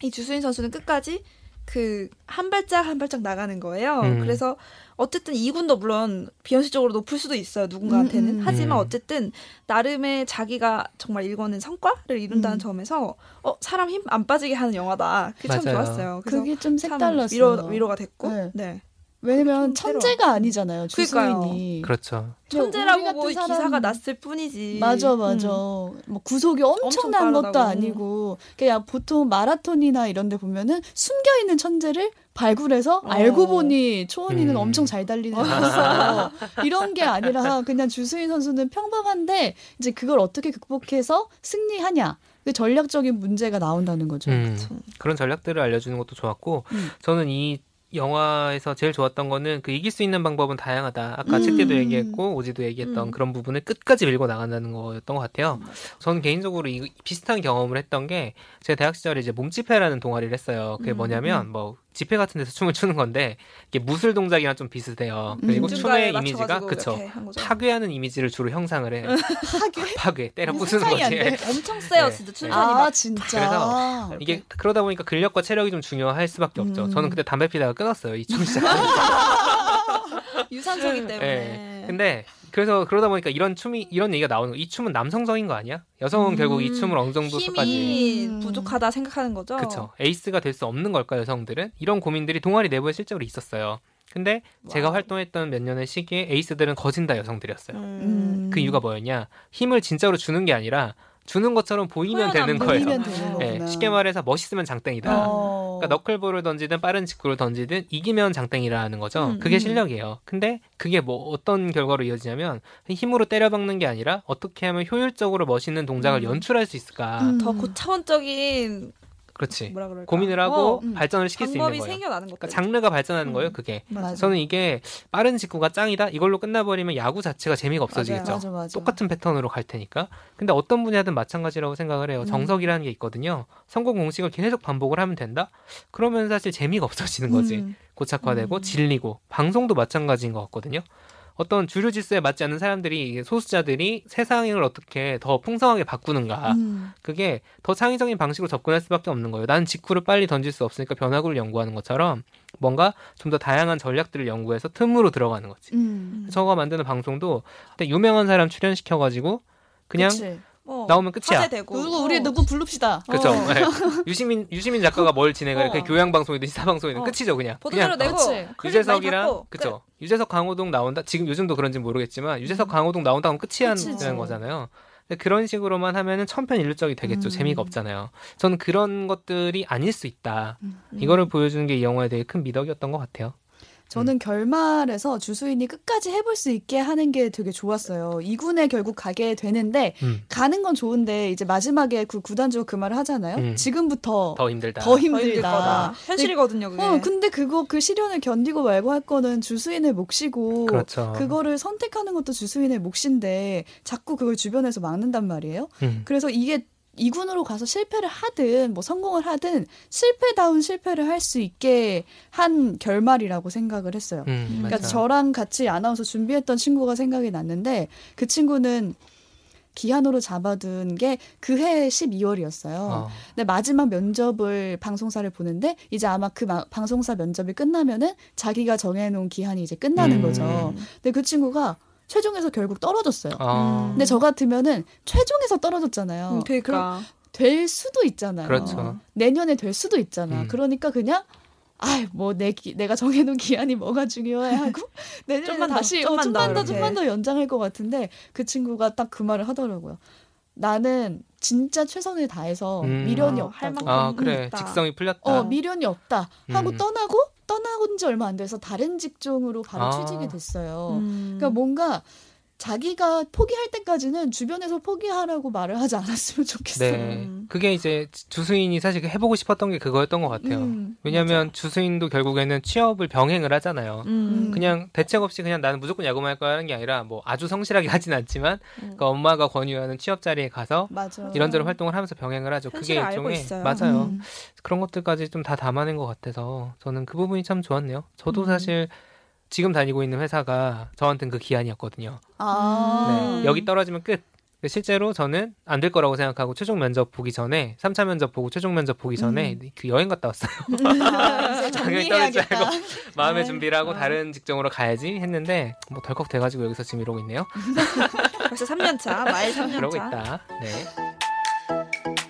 이 주수인 선수는 끝까지 그 한 발짝 한 발짝 나가는 거예요. 음. 그래서 어쨌든 이군도 물론 비현실적으로 높을 수도 있어요 누군가한테는 음, 음. 하지만 음. 어쨌든 나름의 자기가 정말 일궈낸 성과를 이룬다는 음. 점에서 어 사람 힘 안 빠지게 하는 영화다 그게 참 맞아요. 좋았어요 그래서 그게 좀참 색달랐어요. 위로, 위로가 됐고 네. 네. 왜냐면 좀 천재가 아니잖아요. 주수인이. 그렇죠. 천재라고 뭐 사람- 기사가 났을 뿐이지 맞아, 맞아. 음. 뭐 구속이 엄청난 엄청 것도. 아니고, 그냥 보통 마라톤이나 이런 데 보면은 숨겨 있는 천재를 발굴해서 어. 알고 보니 초원이는 음. 엄청 잘 달리는 애였어. 이런 게 아니라 그냥 주수인 선수는 평범한데 이제 그걸 어떻게 극복해서 승리하냐. 그 전략적인 문제가 나온다는 거죠. 음, 그런 전략들을 알려주는 것도 좋았고 음. 저는 이 영화에서 제일 좋았던 거는 그 이길 수 있는 방법은 다양하다. 아까 음. 책 때도 얘기했고 오지도 얘기했던 음. 그런 부분을 끝까지 밀고 나간다는 거였던 것 같아요. 저는 개인적으로 이 비슷한 경험을 했던 게 제가 대학 시절에 이제 몸집회라는 동아리를 했어요. 그게 음, 뭐냐면 뭐 집회 같은 데서 춤을 추는 건데 이게 무술 동작이랑 좀 비슷해요. 음. 그리고 중간에 춤의 이미지가 그쵸. 파괴하는 이미지를 주로 형상을 해. 파괴? 파괴 때려 부수는 거지. 돼. 엄청 세요 네. 진짜 춘천이 아, 막 진짜. 그래서 이게 그러다 보니까 근력과 체력이 좀 중요할 수밖에 없죠. 음. 저는 그때 담배 피다가 끊었어요. 이 춤 시작. 유산소기 때문에 네. 근데 그래서 그러다 보니까 이런 춤이 이런 얘기가 나오는 거. 이 춤은 남성적인 거 아니야? 여성은 음. 결국 이 춤을 어느 정도까지 힘이 음. 부족하다 생각하는 거죠. 그쵸 에이스가 될 수 없는 걸까 여성들은 이런 고민들이 동아리 내부에 실제로 있었어요. 근데 제가 와우. 활동했던 몇 년의 시기에 에이스들은 거진 다 여성들이었어요. 음. 그 이유가 뭐였냐? 힘을 진짜로 주는 게 아니라 주는 것처럼 보이면 되는 거예요. 보이면 되는 네, 거구나. 쉽게 말해서 멋있으면 장땡이다. 어. 그러니까 너클볼을 던지든 빠른 직구를 던지든 이기면 장땡이라는 거죠. 음, 그게 음. 실력이에요. 근데 그게 뭐 어떤 결과로 이어지냐면 힘으로 때려박는 게 아니라 어떻게 하면 효율적으로 멋있는 동작을 음. 연출할 수 있을까. 음. 더 고차원적인 그렇지. 뭐라 그럴까 고민을 하고 어, 음. 발전을 시킬 수 있는 방법이 거예요. 생겨나는 것들. 그러니까 장르가 발전하는 음. 거예요. 그게. 맞아. 저는 이게 빠른 직구가 짱이다. 이걸로 끝나버리면 야구 자체가 재미가 없어지겠죠. 맞아, 맞아. 똑같은 패턴으로 갈 테니까. 근데 어떤 분야든 마찬가지라고 생각을 해요. 음. 정석이라는 게 있거든요. 성공 공식을 계속 반복을 하면 된다? 그러면 사실 재미가 없어지는 거지. 음. 고착화되고 음. 질리고 방송도 마찬가지인 것 같거든요. 어떤 주류 질서에 맞지 않는 사람들이 소수자들이 세상을 어떻게 더 풍성하게 바꾸는가 음. 그게 더 창의적인 방식으로 접근할 수밖에 없는 거예요. 나는 직구를 빨리 던질 수 없으니까 변화구를 연구하는 것처럼 뭔가 좀 더 다양한 전략들을 연구해서 틈으로 들어가는 거지. 음. 저가 만드는 방송도 유명한 사람 출연시켜가지고 그냥 그치. 어, 나오면 끝이야. 화제되고. 누구 우리 어. 누구 부릅시다. 그렇죠. 어. 유시민 유시민 작가가 뭘 진행을 해? 어. 그 교양 방송이든 시사 방송이든 어. 끝이죠 그냥. 보도자료 그냥 내고 유재석이랑. 그쵸 유재석 강호동 나온다 지금 요즘도 그런지 모르겠지만 유재석 강호동 나온다 하면 끝이 끝이지. 하는 거잖아요 그런 식으로만 하면은 천편일률적이 되겠죠 음. 재미가 없잖아요 저는 그런 것들이 아닐 수 있다 음. 이거를 보여주는 게 이 영화에 되게 큰 미덕이었던 것 같아요 저는 결말에서 주수인이 끝까지 해볼 수 있게 하는 게 되게 좋았어요. 이군에 결국 가게 되는데 음. 가는 건 좋은데 이제 마지막에 그 구단주가 그 말을 하잖아요. 음. 지금부터 더 힘들다 더더 힘들 힘들다. 거다. 현실이거든요, 그게. 어, 근데 그거 그 시련을 견디고 말고 할 거는 주수인의 몫이고 그렇죠 그거를 선택하는 것도 주수인의 몫인데 자꾸 그걸 주변에서 막는단 말이에요. 음. 그래서 이게 이군으로 가서 실패를 하든 뭐 성공을 하든 실패다운 실패를 할 수 있게 한 결말이라고 생각을 했어요. 음, 그러니까. 저랑 같이 아나운서 준비했던 친구가 생각이 났는데 그 친구는 기한으로 잡아둔 게 그 해 12월이었어요. 어. 근데 마지막 면접을 방송사를 보는데 이제 아마 그 마- 방송사 면접이 끝나면은 자기가 정해놓은 기한이 이제 끝나는 음. 거죠. 근데 그 친구가 최종에서 결국 떨어졌어요. 어. 근데 저 같으면은 최종에서 떨어졌잖아요. 음, 그러니까. 될 수도 있잖아요. 그렇죠. 내년에 될 수도 있잖아. 음. 그러니까 그냥 아뭐내 내가 정해놓은 기한이 뭐가 중요해 하고 내년에 좀만 더, 다시 좀만 어, 좀만 더 더. 좀만 더 연장할 것 같은데 그 친구가 딱 그 말을 하더라고요. 나는 진짜 최선을 다해서 음. 미련이 아. 만큼 아 그래 있다. 직성이 풀렸다. 어 미련이 없다 하고 음. 떠나고 떠나고 지 얼마 안 돼서 다른 직종으로 바로 아. 취직이 됐어요. 음. 그러니까 뭔가 자기가 포기할 때까지는 주변에서 포기하라고 말을 하지 않았으면 좋겠어요. 네, 음. 그게 이제 주수인이 사실 해보고 싶었던 게 그거였던 것 같아요. 음, 왜냐하면 주수인도 결국에는 취업을 병행을 하잖아요. 음. 그냥 대책 없이 그냥 나는 무조건 야구만 할 거야 하는 게 아니라 뭐 아주 성실하게 하진 않지만 음. 그 엄마가 권유하는 취업 자리에 가서 맞아. 이런저런 활동을 하면서 병행을 하죠. 그게 일종의. 맞아요. 음. 그런 것들까지 좀 다 담아낸 것 같아서 저는 그 부분이 참 좋았네요. 저도 음. 사실 지금 다니고 있는 회사가 저한테는 그 기한이었거든요. 아. 네, 여기 떨어지면 끝. 실제로 저는 안 될 거라고 생각하고 최종 면접 보기 전에 3차 면접 보고 최종 면접 보기 전에 그 여행 갔다 왔어요. 아, 당연히 떨어질 줄. 마음의 아이, 준비를 하고 아. 다른 직종으로 가야지 했는데 뭐 덜컥 돼가지고 여기서 지금 이러고 있네요. 벌써 3년 차, 마일 3년 그러고 차. 있다. 네.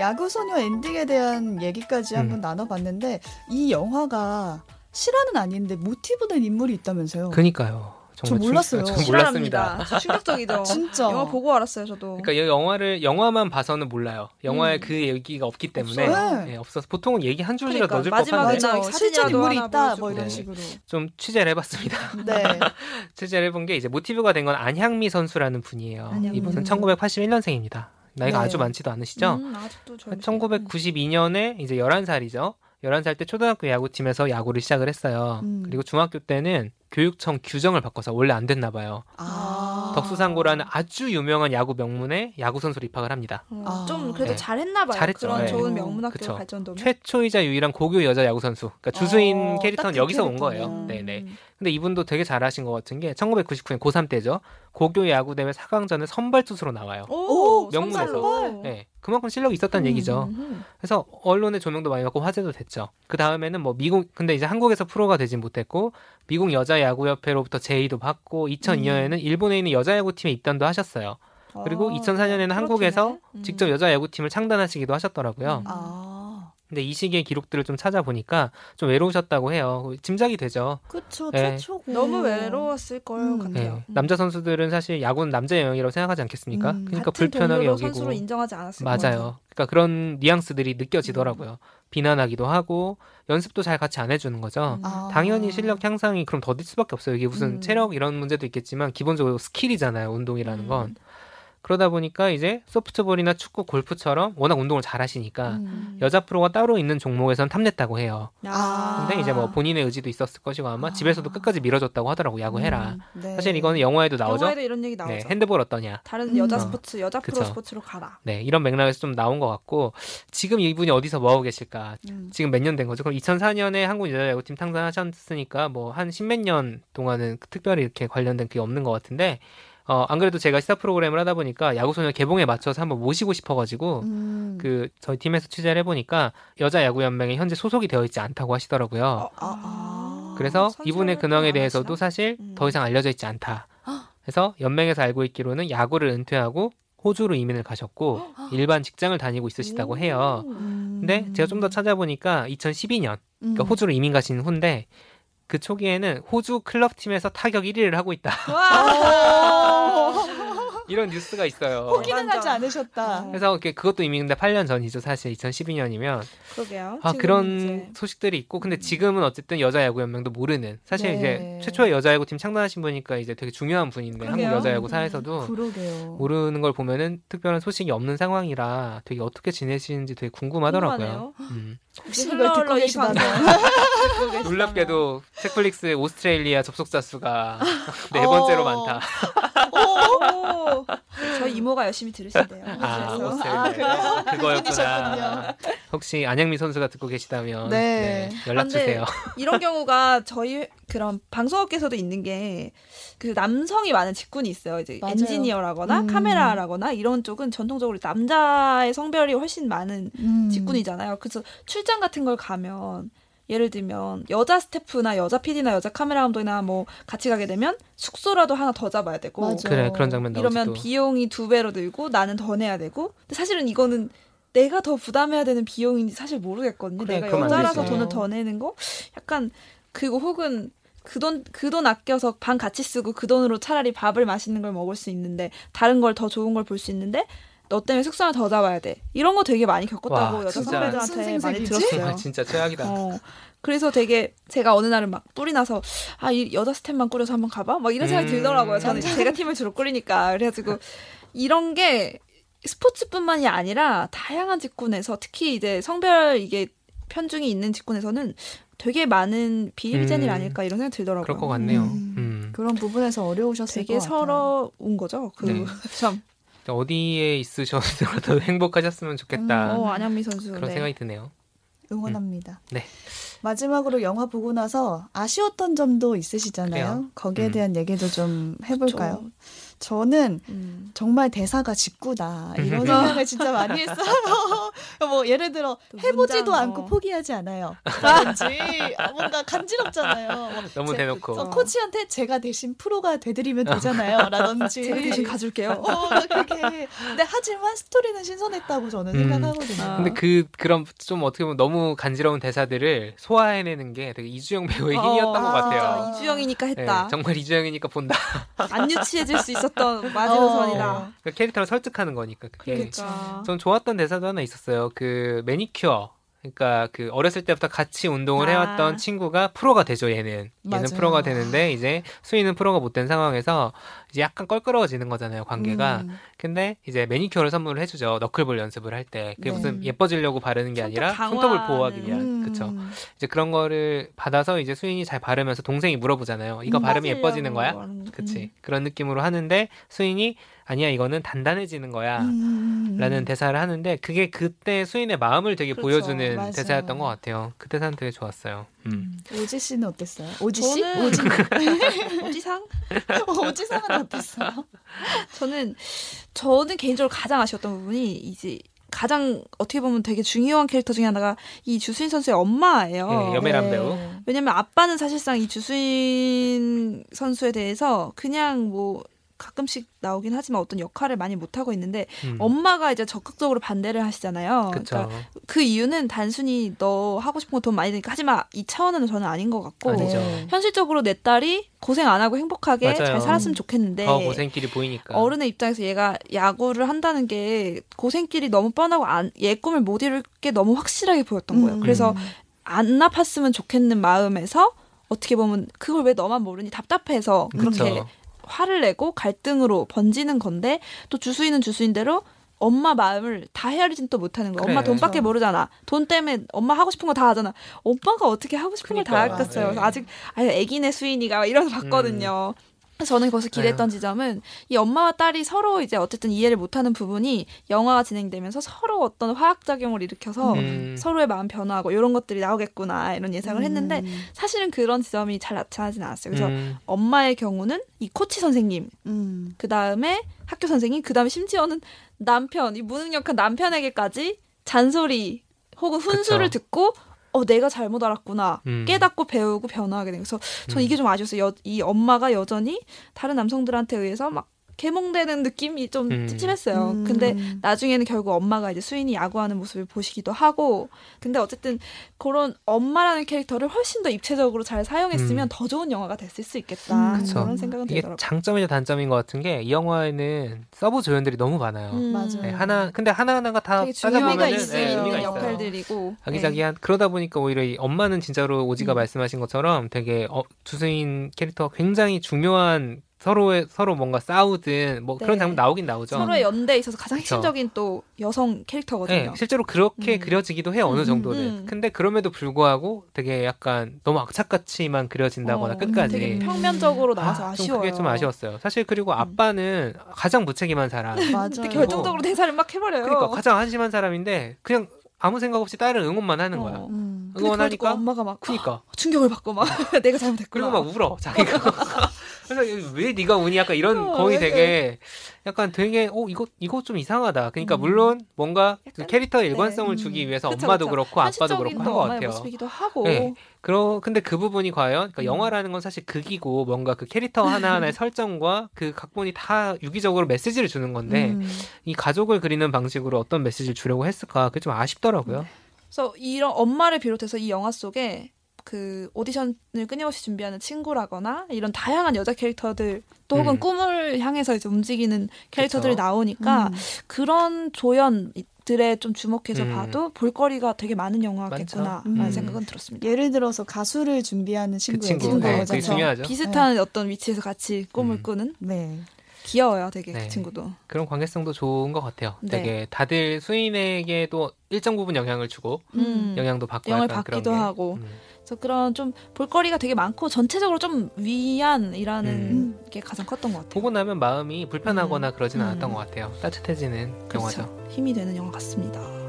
야구소녀 엔딩에 대한 얘기까지 음. 한번 나눠봤는데 이 영화가 실화는 아닌데 모티브된 인물이 있다면서요. 그니까요. 저 몰랐어요. 전 몰랐습니다. 실화랍니다. 진짜 충격적이죠. 진짜. 영화 보고 알았어요, 저도. 그러니까 이 영화를 영화만 봐서는 몰라요. 영화에 음. 그 얘기가 없기 때문에 없어요. 네, 없어서 보통은 얘기 한 줄이라도 그러니까, 넣어줄 마지막에 법한데 실제 인물이 있다. 뭐 이런 네. 식으로. 좀 취재를 해봤습니다. 네. 취재를 해본 게 이제 모티브가 된 건 안향미 선수라는 분이에요. 안향미. 이분은 1981년생입니다. 나이가 네. 아주 많지도 않으시죠? 음, 아직도 젊으시네. 1992년에 이제 11살이죠. 11살 때 초등학교 야구팀에서 야구를 시작을 했어요. 음. 그리고 중학교 때는 교육청 규정을 바꿔서 원래 안 됐나 봐요. 아. 덕수상고라는 아주 유명한 야구 명문에 야구 선수로 입학을 합니다. 어, 아. 좀 그래도 네. 잘했나 봐요. 잘했죠. 그런 네. 좋은 어, 명문 학교 그쵸. 갈 정도면. 최초이자 유일한 고교 여자 야구 선수. 그러니까 주수인 어, 캐릭터는 딱그 여기서 온 캐릭터네. 거예요. 네네. 음. 근데 이분도 되게 잘하신 것 같은 게 1999년 고3 때죠. 고교 야구 대회 4강전에 선발 투수로 나와요. 오, 명문에서. 네, 그만큼 실력이 있었다는 얘기죠. 음. 그래서 언론의 조명도 많이 받고 화제도 됐죠. 그 다음에는 뭐 미국 근데 이제 한국에서 프로가 되진 못했고 미국 여자 야구 협회로부터 제의도 받고 2002년에는 일본에 있는 여자 야구 팀에 입단도 하셨어요. 그리고 아, 2004년에는 한국에서 그렇구나. 음. 직접 여자 야구 팀을 창단하시기도 하셨더라고요. 음. 아. 근데 이 시기의 기록들을 좀 찾아보니까 좀 외로우셨다고 해요. 짐작이 되죠. 그쵸 네. 최초고. 너무 외로웠을 걸 음. 같아요. 네. 남자 선수들은 사실 야구는 남자의 영역이라고 생각하지 않겠습니까? 음, 그러니까 같은 불편하게 여기고 선수로 인정하지 않았을. 맞아요. 그러니까 그런 뉘앙스들이 느껴지더라고요. 비난하기도 하고 연습도 잘 같이 안 해주는 거죠. 음. 아. 당연히 실력 향상이 그럼 더딜 수밖에 없어요. 이게 무슨 음. 체력 이런 문제도 있겠지만 기본적으로 스킬이잖아요. 운동이라는 음. 건. 그러다 보니까 이제 소프트볼이나 축구, 골프처럼 워낙 운동을 잘 하시니까 음. 여자 프로가 따로 있는 종목에선 탐냈다고 해요. 아. 근데 이제 뭐 본인의 의지도 있었을 것이고 아마 아. 집에서도 끝까지 밀어줬다고 하더라고 야구해라. 음, 네. 사실 이거는 영화에도 나오죠. 영화에도 이런 얘기 나오죠. 네, 핸드볼 어떠냐. 다른 음. 여자 어. 스포츠, 여자 프로 그쵸. 스포츠로 가라. 네, 이런 맥락에서 좀 나온 것 같고 지금 이분이 어디서 뭐 하고 계실까? 음. 지금 몇 년 된 거죠? 그럼 2004년에 한국 여자 야구팀 창단하셨으니까 뭐 한 십몇 년 동안은 특별히 이렇게 관련된 게 없는 것 같은데 어, 안 그래도 제가 시사 프로그램을 하다 보니까 야구소녀 개봉에 맞춰서 한번 모시고 싶어가지고 음. 그 저희 팀에서 취재를 해보니까 여자 야구 연맹에 현재 소속이 되어 있지 않다고 하시더라고요. 어, 아. 그래서 선수 이분의 활동 근황에 안 대해서도? 사실 음. 더 이상 알려져 있지 않다. 그래서 연맹에서 알고 있기로는 야구를 은퇴하고 호주로 이민을 가셨고 일반 직장을 다니고 있으시다고 해요. 음. 근데 제가 좀 더 찾아보니까 2012년 그러니까 음. 호주로 이민 가신 후인데 그 초기에는 호주 클럽 팀에서 타격 1위를 하고 있다. 와. 이런 뉴스가 있어요. 포기는. 하지 않으셨다. 그래서 이렇게 그것도 이미 근데 8년 전이죠. 사실 2012년이면 그러게요. 아 그런 이제 소식들이 있고 근데 지금은 어쨌든 여자 야구 연맹도 모르는 사실 네. 이제 최초의 여자 야구 팀 창단하신 분이니까 이제 되게 중요한 분인데 그러게요. 한국 여자 야구 음. 사에서도 그러게요. 모르는 걸 보면은 특별한 소식이 없는 상황이라 되게 어떻게 지내시는지 되게 궁금하더라고요. 궁금하네요. 음. 혹시 이걸 듣고 계시다면. 놀랍게도 넷플릭스 오스트레일리아 접속자 수가 네 번째로 어. 많다. 오, 저희 이모가 열심히 들으신대요. 아, 호주에서. 오스트레일리아. 그거였구나. 혹시 안양미 선수가 듣고 계시다면 네. 네, 연락 주세요. 이런 경우가 저희 그런 방송업계에서도 있는 게 그 남성이 많은 직군이 있어요. 이제 맞아요. 엔지니어라거나 음. 카메라라거나 이런 쪽은 전통적으로 남자의 성별이 훨씬 많은 음. 직군이잖아요. 그래서 출장 같은 걸 가면 예를 들면 여자 스태프나 여자 PD나 여자 카메라 감독이나 뭐 같이 가게 되면 숙소라도 하나 더 잡아야 되고 맞아. 그래 그런 장면 나오지 이러면 또. 비용이 두 배로 들고 나는 더 내야 되고 근데 사실은 이거는 내가 더 부담해야 되는 비용인지 사실 모르겠거든요. 그래, 내가 여자라서. 돈을 더 내는 거 약간 그리고 혹은 그돈그돈 아껴서 반 같이 쓰고 그 돈으로 차라리 밥을 맛있는 걸 먹을 수 있는데 다른 걸 더 좋은 걸 볼 수 있는데 너 때문에 숙소를 더 잡아야 돼. 이런 거 되게 많이 겪었다고 와, 여자. 선배들한테 많이? 들었어요. 아, 진짜 최악이다. 어. 그래서 되게 제가 어느 날은 막 뿔이 나서 아 이 여자 스텝만 꾸려서 한번 가봐 막 이런 생각이 음. 들더라고요. 저는 제가 팀을 주로 꾸리니까 그래가지고 이런 게 스포츠뿐만이 아니라 다양한 직군에서 특히 이제 성별 이게 편중이 있는 직군에서는 되게 많은 비일비재일 음. 아닐까 이런 생각이 들더라고요. 그럴 것 같네요. 음. 음. 그런 부분에서 어려우셨을 되게 것 같아요. 서러운 거죠. 그 네. 참. 어디에 있으셔도 행복하셨으면 좋겠다. 어 안양미 선수. 그런 네. 생각이 드네요. 응원합니다. 네. 마지막으로 영화 보고 나서 아쉬웠던 점도 있으시잖아요. 그래요? 거기에 음. 대한 얘기도 좀 해볼까요? 그쵸. 저는 음. 정말 대사가 직구다 이런 음. 생각을 진짜 많이 했어요. 뭐 예를 들어 또 해보지도 문장, 않고 어. 포기하지 않아요. 라든지 아, 뭔가 간지럽잖아요. 뭐 너무 제- 대놓고. 어, 코치한테 제가 대신 프로가 돼드리면 되잖아요. 라든지 제가 대신 가줄게요. 어, 그렇게. 근데 하지만 스토리는 신선했다고 저는 음. 생각하거든요. 아. 근데 그 그런 좀 어떻게 보면 너무 간지러운 대사들을 소화해내는 게 되게 이주영 배우의 어, 힘이었던 것 아, 같아요. 이주영이니까 네, 했다. 정말 이주영이니까 본다. 안 유치해질 수 있었 던 마지노선이다. 어. 그 캐릭터를 설득하는 거니까 그게. 그러니까. 전 좋았던 대사도 하나 있었어요. 그 매니큐어. 그러니까 그 어렸을 때부터 같이 운동을 아. 해왔던 친구가 프로가 되죠. 얘는 얘는 맞아요. 프로가 되는데 이제 수인은 프로가 못 된 상황에서 이제 약간 껄끄러워지는 거잖아요. 관계가. 음. 근데 이제 매니큐어를 선물을 해주죠. 너클볼 연습을 할 때. 그게 네. 무슨 예뻐지려고 바르는 게 손톱 아니라 강화하는. 손톱을 보호하기 위한. 음. 그쵸. 이제 그런 거를 받아서 이제 수인이 잘 바르면서 동생이 물어보잖아요. 이거 음, 바르면 예뻐지는 거야? 그치. 그런 느낌으로 하는데 수인이 아니야 이거는 단단해지는 거야. 음. 라는 대사를 하는데 그게 그때 수인의 마음을 되게 그렇죠. 보여주는 맞아요. 대사였던 것 같아요. 그 대사는 되게 좋았어요. 음. 오지 씨는 어땠어요? 오지 씨? 저는- 오지 오지상? 오지상은 어땠어요? 저는 저는 개인적으로 가장 아쉬웠던 부분이 이제 가장 어떻게 보면 되게 중요한 캐릭터 중에 하나가 이 주수인 선수의 엄마예요. 예, 여배란 네. 배우. 왜냐면 아빠는 사실상 이 주수인 선수에 대해서 그냥 뭐 가끔씩 나오긴 하지만 어떤 역할을 많이 못 하고 있는데 음. 엄마가 이제 적극적으로 반대를 하시잖아요. 그쵸. 그러니까 그 이유는 단순히 너 하고 싶은 거 돈 많이 드니까 하지 마 이 차원은 저는 아닌 것 같고 아니죠. 네. 현실적으로 내 딸이 고생 안 하고 행복하게 맞아요. 잘 살았으면 좋겠는데 더 고생길이 보이니까. 어른의 입장에서 얘가 야구를 한다는 게 고생길이 너무 뻔하고 안, 얘 꿈을 못 이룰 게 너무 확실하게 보였던 거예요. 음. 그래서 안 아팠으면 좋겠는 마음에서 어떻게 보면 그걸 왜 너만 모르니 답답해서 그렇게 그쵸. 화를 내고 갈등으로 번지는 건데 또 주수인은 주수인대로 엄마 마음을 다 헤아리진 또 못하는 거야. 그래. 엄마 돈밖에 그렇죠. 모르잖아. 돈 때문에 엄마 하고 싶은 거 다 하잖아. 오빠가 어떻게 하고 싶은 걸 다. 그래서 네. 아직 아유 애기네 수인이가 이러면서 봤거든요. 그래서 저는 거기서 기대했던 지점은 이 엄마와 딸이 서로 이제 어쨌든 이해를 못하는 부분이 영화가 진행되면서 서로 어떤 화학 작용을 일으켜서 음. 서로의 마음 변화하고 이런 것들이 나오겠구나 이런 예상을 했는데 음. 사실은 그런 지점이 잘 나타나진 않았어요. 그래서 음. 엄마의 경우는 이 코치 선생님, 음. 그 다음에 학교 선생님, 그 다음에 심지어는 남편, 이 무능력한 남편에게까지 잔소리 혹은 훈수를 그쵸. 듣고 어 내가 잘못 알았구나 음. 깨닫고 배우고 변화하게 된 그래서 음. 이게 좀 아쉬웠어요. 여- 이 엄마가 여전히 다른 남성들한테 의해서 막 개몽되는 느낌이 좀 음. 찝찝했어요. 음. 근데 나중에는 결국 엄마가 이제 수인이 야구하는 모습을 보시기도 하고 근데 어쨌든 그런 엄마라는 캐릭터를 훨씬 더 입체적으로 잘 사용했으면 음. 더 좋은 영화가 됐을 수 있겠다 음. 그런 생각은 이게 들더라고요. 장점이자 단점인 것 같은 게 이 영화에는 서브 조연들이 너무 많아요. 음. 맞아요. 네, 하나 근데 하나 하나가 다 중요한 따져보면은 의미가 있을 네, 의미가. 역할들이고 아기자기한 그러다 보니까 오히려 이 엄마는 진짜로 오지가 음. 말씀하신 것처럼 되게 어, 주수인 캐릭터가 굉장히 중요한 서로의 서로 뭔가 싸우든 뭐 그런 네. 장면 나오긴 나오죠. 서로의 연대에 있어서 가장 그쵸. 핵심적인 또 여성 캐릭터거든요. 네, 실제로 그렇게 음. 그려지기도 해요 어느 음, 정도는. 음. 근데 그럼에도 불구하고 되게 약간 너무 악착같이만 그려진다거나 어, 끝까지. 되게 평면적으로 나와서 아, 아, 좀 쉬워요 음. 그게 좀 아쉬웠어요. 사실 그리고 아빠는 가장 무책임한 사람. 맞아요. 근데 결정적으로 대사를 막 해버려요. 그러니까 가장 한심한 사람인데 그냥 아무 생각 없이 딸을 응원만 하는 거야. 어. 음. 그걸 듣고 응원하니까 엄마가 막 그니까 충격을 받고 막 내가 잘못했구나. 그리고 막 울어 자기가. 그래서 왜 네가 우니 약간 이런 어, 거의 네. 되게 약간 되게 어 이거 이거 좀 이상하다. 그러니까 음. 물론 뭔가 그 약간, 캐릭터의 네. 일관성을 음. 주기 위해서 그쵸, 엄마도 그쵸. 그렇고 아빠도 그렇고 한또것 같아요. 모습이기도 하고. 네. 그러 근데 그 부분이 과연 그러니까 음. 영화라는 건 사실 극이고 뭔가 그 캐릭터 하나하나의 설정과 그 각본이 다 유기적으로 메시지를 주는 건데 음. 이 가족을 그리는 방식으로 어떤 메시지를 주려고 했을까 그게 좀 아쉽더라고요. 그래서 이런 엄마를 비롯해서 이 영화 속에 그 오디션을 끊임없이 준비하는 친구라거나 이런 다양한 여자 캐릭터들 또 혹은 음. 꿈을 향해서 이제 움직이는 캐릭터들이 그쵸. 나오니까 음. 그런 조연 들에 좀 주목해서 음. 봐도 볼거리가 되게 많은 영화겠구나 많죠. 라는 음. 생각은 들었습니다. 예를 들어서 가수를 준비하는 친구의 친구. 친구 네. 그게 중요하죠. 비슷한 어떤 위치에서 같이 꿈을 음. 꾸는 네. 귀여워요, 되게 네. 그 친구도. 그런 관계성도 좋은 것 같아요. 네. 되게 다들 수인에게도 일정 부분 영향을 주고 음. 영향도 받고 영을 그런 받기도 게. 하고. 음. 그래서 그런 좀 볼거리가 되게 많고 전체적으로 좀 위안이라는 음. 게 가장 컸던 것 같아요. 보고 나면 마음이 불편하거나 그러진 음. 않았던 것 같아요. 따뜻해지는 영화죠. 그렇죠. 힘이 되는 영화 같습니다.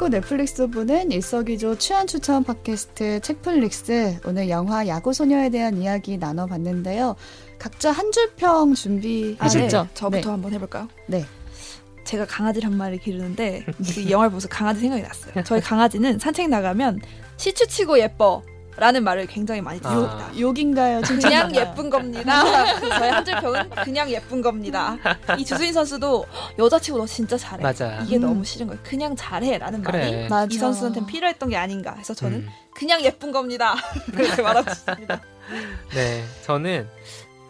읽고 넷플릭스 보는 일석이조 취한 추천 팟캐스트 책플릭스 오늘 영화 야구 소녀에 대한 이야기 나눠봤는데요. 각자 한 줄 평 준비하셨죠? 아, 네. 저부터 한번 해볼까요? 네. 제가 강아지를 한 마리 기르는데 그 영화를 보면서 강아지 생각이 났어요. 저희 강아지는 산책 나가면 시추치고 예뻐 라는 말을 굉장히 많이 듣습니다. 네. 욕인가요? 그냥? 예쁜 겁니다. 그래서 저의 한줄 평은 그냥 예쁜 겁니다. 이 주수인 선수도 여자치고 너 진짜 잘해. 맞아. 이게 음. 너무 싫은 거예요. 그냥 잘해라는 그래. 말이 맞아. 이 선수한테는 필요했던 게 아닌가 해서 저는 음. 그냥 예쁜 겁니다. 그렇게 말하고 싶습니다. 네, 저는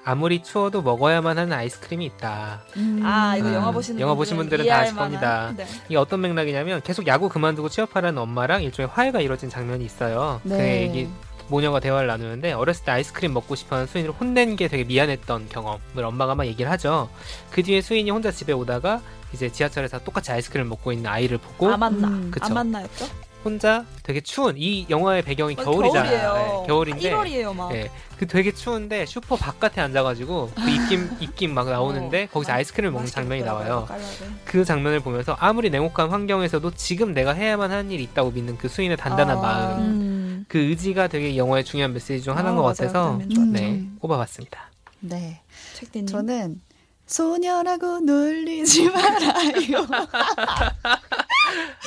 아무리 추워도 먹어야만 하는 아이스크림이 있다. 음. 아 이거 아, 영화 보시는 영화 보신 분들은 다 아실 겁니다. 네. 이게 어떤 맥락이냐면 계속 야구 그만두고 취업하라는 엄마랑 일종의 화해가 이루어진 장면이 있어요. 그 네. 얘기 모녀가 대화를 나누는데 어렸을 때 아이스크림 먹고 싶어하는 수인이를 혼낸 게 되게 미안했던 경험을 엄마가 막 얘기를 하죠. 그 뒤에 수인이 혼자 집에 오다가 이제 지하철에서 똑같이 아이스크림을 먹고 있는 아이를 보고 아 맞나? 음, 그쵸. 안 맞나였죠? 혼자 되게 추운 이 영화의 배경이 어, 겨울이잖아요. 겨울이에요. 네, 겨울인데 1월이에요 막. 예, 그 되게 추운데 슈퍼 바깥에 앉아가지고 그 입김 입김 막 나오는데 거기서 아, 아이스크림을 먹는 장면이 나와요. 그 장면을 보면서 아무리 냉혹한 환경에서도 지금 내가 해야만 하는 일이 있다고 믿는 그 수인의 단단한 아. 마음, 음. 그 의지가 되게 이 영화의 중요한 메시지 중 하나인 아, 것 맞아요. 같아서 좋았죠. 네 음. 꼽아봤습니다. 네. 책대님. 저는 소녀라고 놀리지 말아요.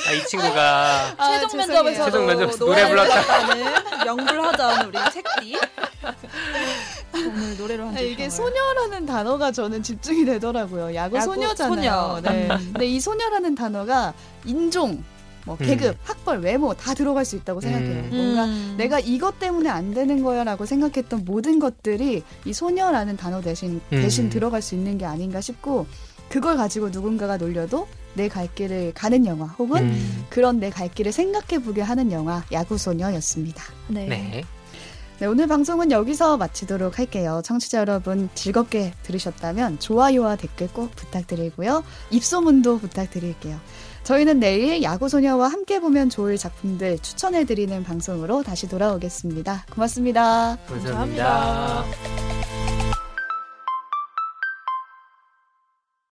아, 이 친구가 아, 최종. 면접에서도 최종 면접에서 노래 불렀다. 명불허전 우리 책디. 오늘 노래로 한 아, 줄 이게. 소녀라는 단어가 저는 집중이 되더라고요. 야구, 야구 소녀잖아요. 소녀. 네. 음. 근데 이 소녀라는 단어가 인종, 뭐 음. 계급, 학벌, 외모 다 들어갈 수 있다고 생각해요. 음. 뭔가 음. 내가 이것 때문에 안 되는 거야라고 생각했던 모든 것들이 이 소녀라는 단어 대신 음. 대신 들어갈 수 있는 게 아닌가 싶고 그걸 가지고 누군가가 놀려도 내 갈 길을 가는 영화 혹은 음, 그런 내 갈 길을 생각해 보게 하는 영화 야구소녀였습니다. 네. 네. 네, 오늘 방송은 여기서 마치도록 할게요. 청취자 여러분 즐겁게 들으셨다면 좋아요와 댓글 꼭 부탁드리고요. 입소문도 부탁드릴게요. 저희는 내일 야구소녀와 함께 보면 좋을 작품들 추천해드리는 방송으로 다시 돌아오겠습니다. 고맙습니다. 감사합니다. 감사합니다.